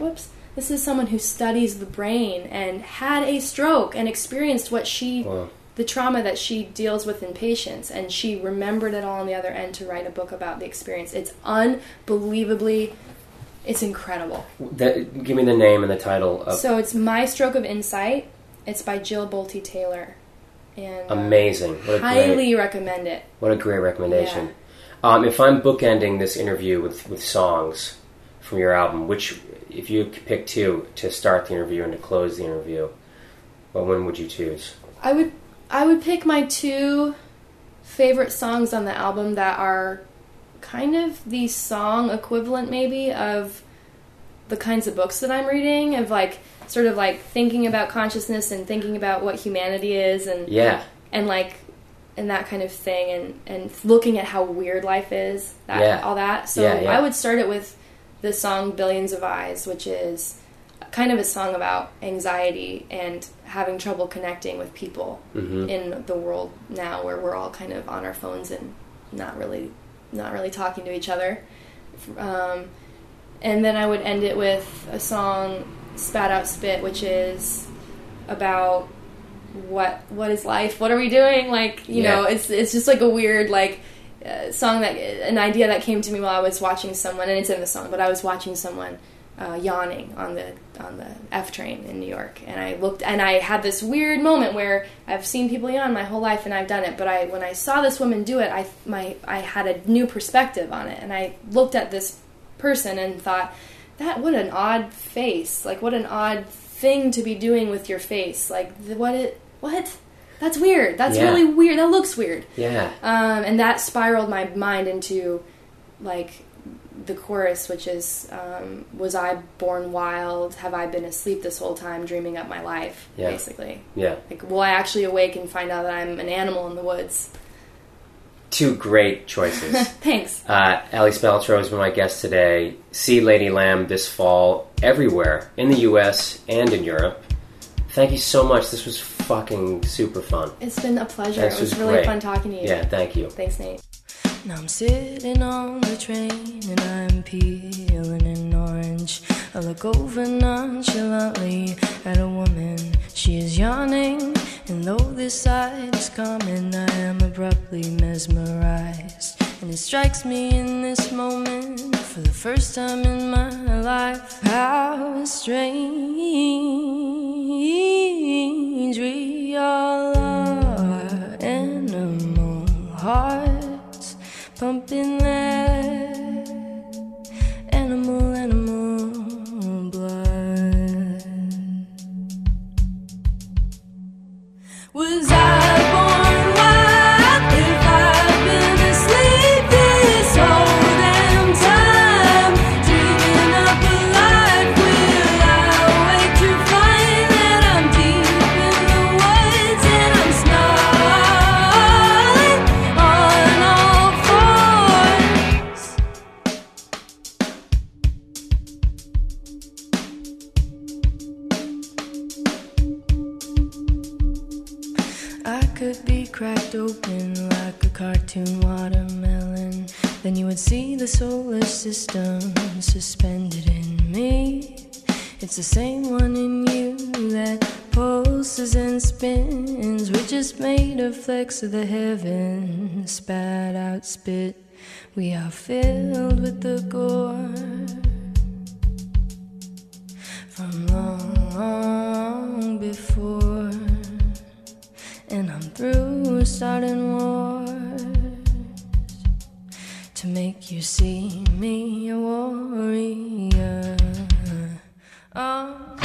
whoops, this is someone who studies the brain and had a stroke and experienced what she Wow. the trauma that she deals with in patients and she remembered it all on the other end to write a book about the experience. It's unbelievably it's incredible. That, give me the name and the title of So it's My Stroke of Insight. It's by Jill Bolte Taylor. And uh, amazing. What a highly great, recommend it. what a great recommendation. Um, if I'm bookending this interview with, with songs from your album, which if you could pick two to start the interview and to close the interview, what one would you choose? I would I would pick my two favorite songs on the album that are kind of the song equivalent maybe of the kinds of books that I'm reading of like sort of like thinking about consciousness and thinking about what humanity is and Yeah. and like and that kind of thing and and looking at how weird life is that Yeah. all that so Yeah, yeah. i would start it with the song billions of eyes which is kind of a song about anxiety and having trouble connecting with people Mhm. in the world now where we're all kind of on our phones and not really not really talking to each other. Um, and then I would end it with a song, "Spat Out Spit," which is about what what is life? What are we doing? Like you Yeah. know, it's it's just like a weird like uh, song that an idea that came to me while I was watching someone, and it's in the song, but I was watching someone uh, yawning on the on the F train in New York, and I looked and I had this weird moment where I've seen people yawn my whole life and I've done it, but I when I saw this woman do it, I my I had a new perspective on it, and I looked at this person and thought that what an odd face, like what an odd thing to be doing with your face, like the, what it what. That's weird. That's Yeah. really weird. That looks weird. Yeah. Um, and that spiraled my mind into like the chorus, which is um, "Was I born wild? Have I been asleep this whole time, dreaming up my life?" Yeah. Basically, Yeah. like, will I actually awake and find out that I'm an animal in the woods? Two great choices. Thanks. Uh, Aly Spaltro has been my guest today. See Lady Lamb this fall everywhere in the U.S. and in Europe. Thank you so much. This was fucking super fun. It's been a pleasure. This it was, was really great. fun talking to you. Yeah, thank you. Thanks, Nate. Now I'm sitting on the train and I'm peeling an orange. I look over nonchalantly at a woman. She is yawning, and though this sight is common, I am abruptly mesmerized. And it strikes me in this moment, for the first time in my life, how strange we all are. Animal hearts pumping system suspended in me. It's the same one in you that pulses and spins. We're just made of flecks of the heavens, spat out spit. We are filled with the gore from long, long before. And I'm through starting wars to make you see me a warrior. Oh.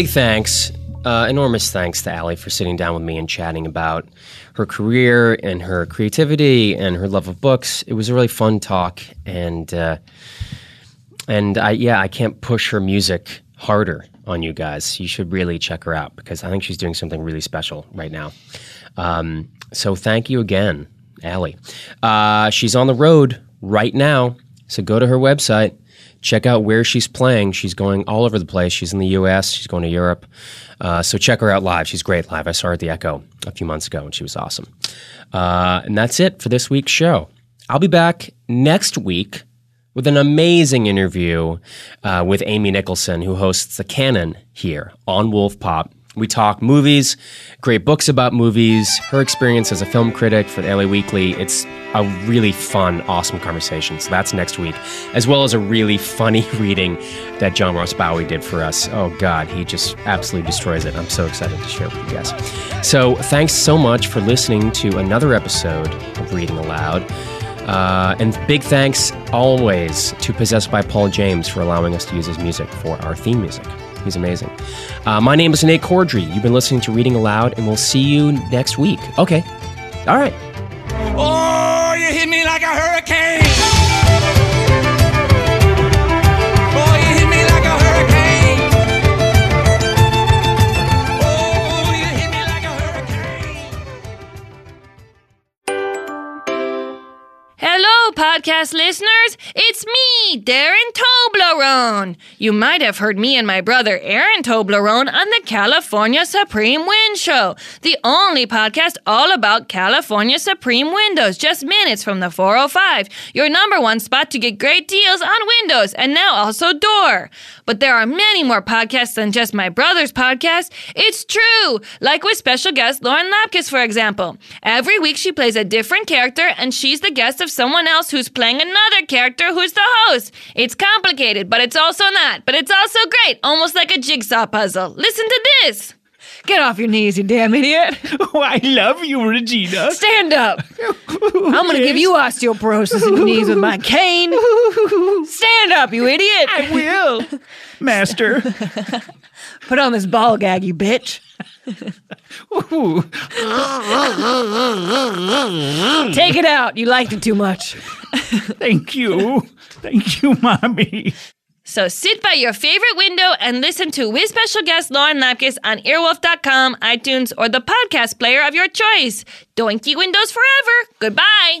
Big thanks, uh, enormous thanks to Aly for sitting down with me and chatting about her career and her creativity and her love of books. It was a really fun talk, and uh, and I yeah, I can't push her music harder on you guys. You should really check her out because I think she's doing something really special right now. Um, so thank you again, Aly. Uh, she's on the road right now, so go to her website, check out where she's playing. She's going all over the place. She's in the U.S. She's going to Europe. Uh, so check her out live. She's great live. I saw her at the Echo a few months ago, and she was awesome. Uh, and that's it for this week's show. I'll be back next week with an amazing interview uh, with Amy Nicholson, who hosts the Canon here on Wolfpop. We talk movies, great books about movies, her experience as a film critic for the LA Weekly. It's a really fun, awesome conversation. So that's next week, as well as a really funny reading that John Ross Bowie did for us. Oh, God, he just absolutely destroys it. I'm so excited to share with you guys. So thanks so much for listening to another episode of Reading Aloud. Uh, and big thanks always to Possessed by Paul James for allowing us to use his music for our theme music. He's amazing. Uh, my name is Nate Corddry. You've been listening to Reading Aloud, and we'll see you next week. Okay. All right. Oh, you hit me like a hurricane. Podcast listeners. It's me, Darren Toblerone. You might have heard me and my brother Aaron Toblerone on the California Supreme Wind Show, the only podcast all about California Supreme windows, just minutes from the 405, your number one spot to get great deals on windows and now also door. But there are many more podcasts than just my brother's podcast. It's true, like with special guest Lauren Lapkus, for example. Every week she plays a different character and she's the guest of someone else who's playing another character who's the host. It's complicated, but it's also not. But it's also great, almost like a jigsaw puzzle. Listen to this. Get off your knees, you damn idiot. Oh, I love you, Regina. Stand up. I'm going to give you osteoporosis in your knees with my cane. Stand up, you idiot. I will, Master. Put on this ball gag, you bitch. Take it out. You liked it too much. Thank you. Thank you, Mommy. So sit by your favorite window and listen to with special guest Lauren Lapkus on earwolf.com, iTunes, or the podcast player of your choice. Doinky windows forever. Goodbye.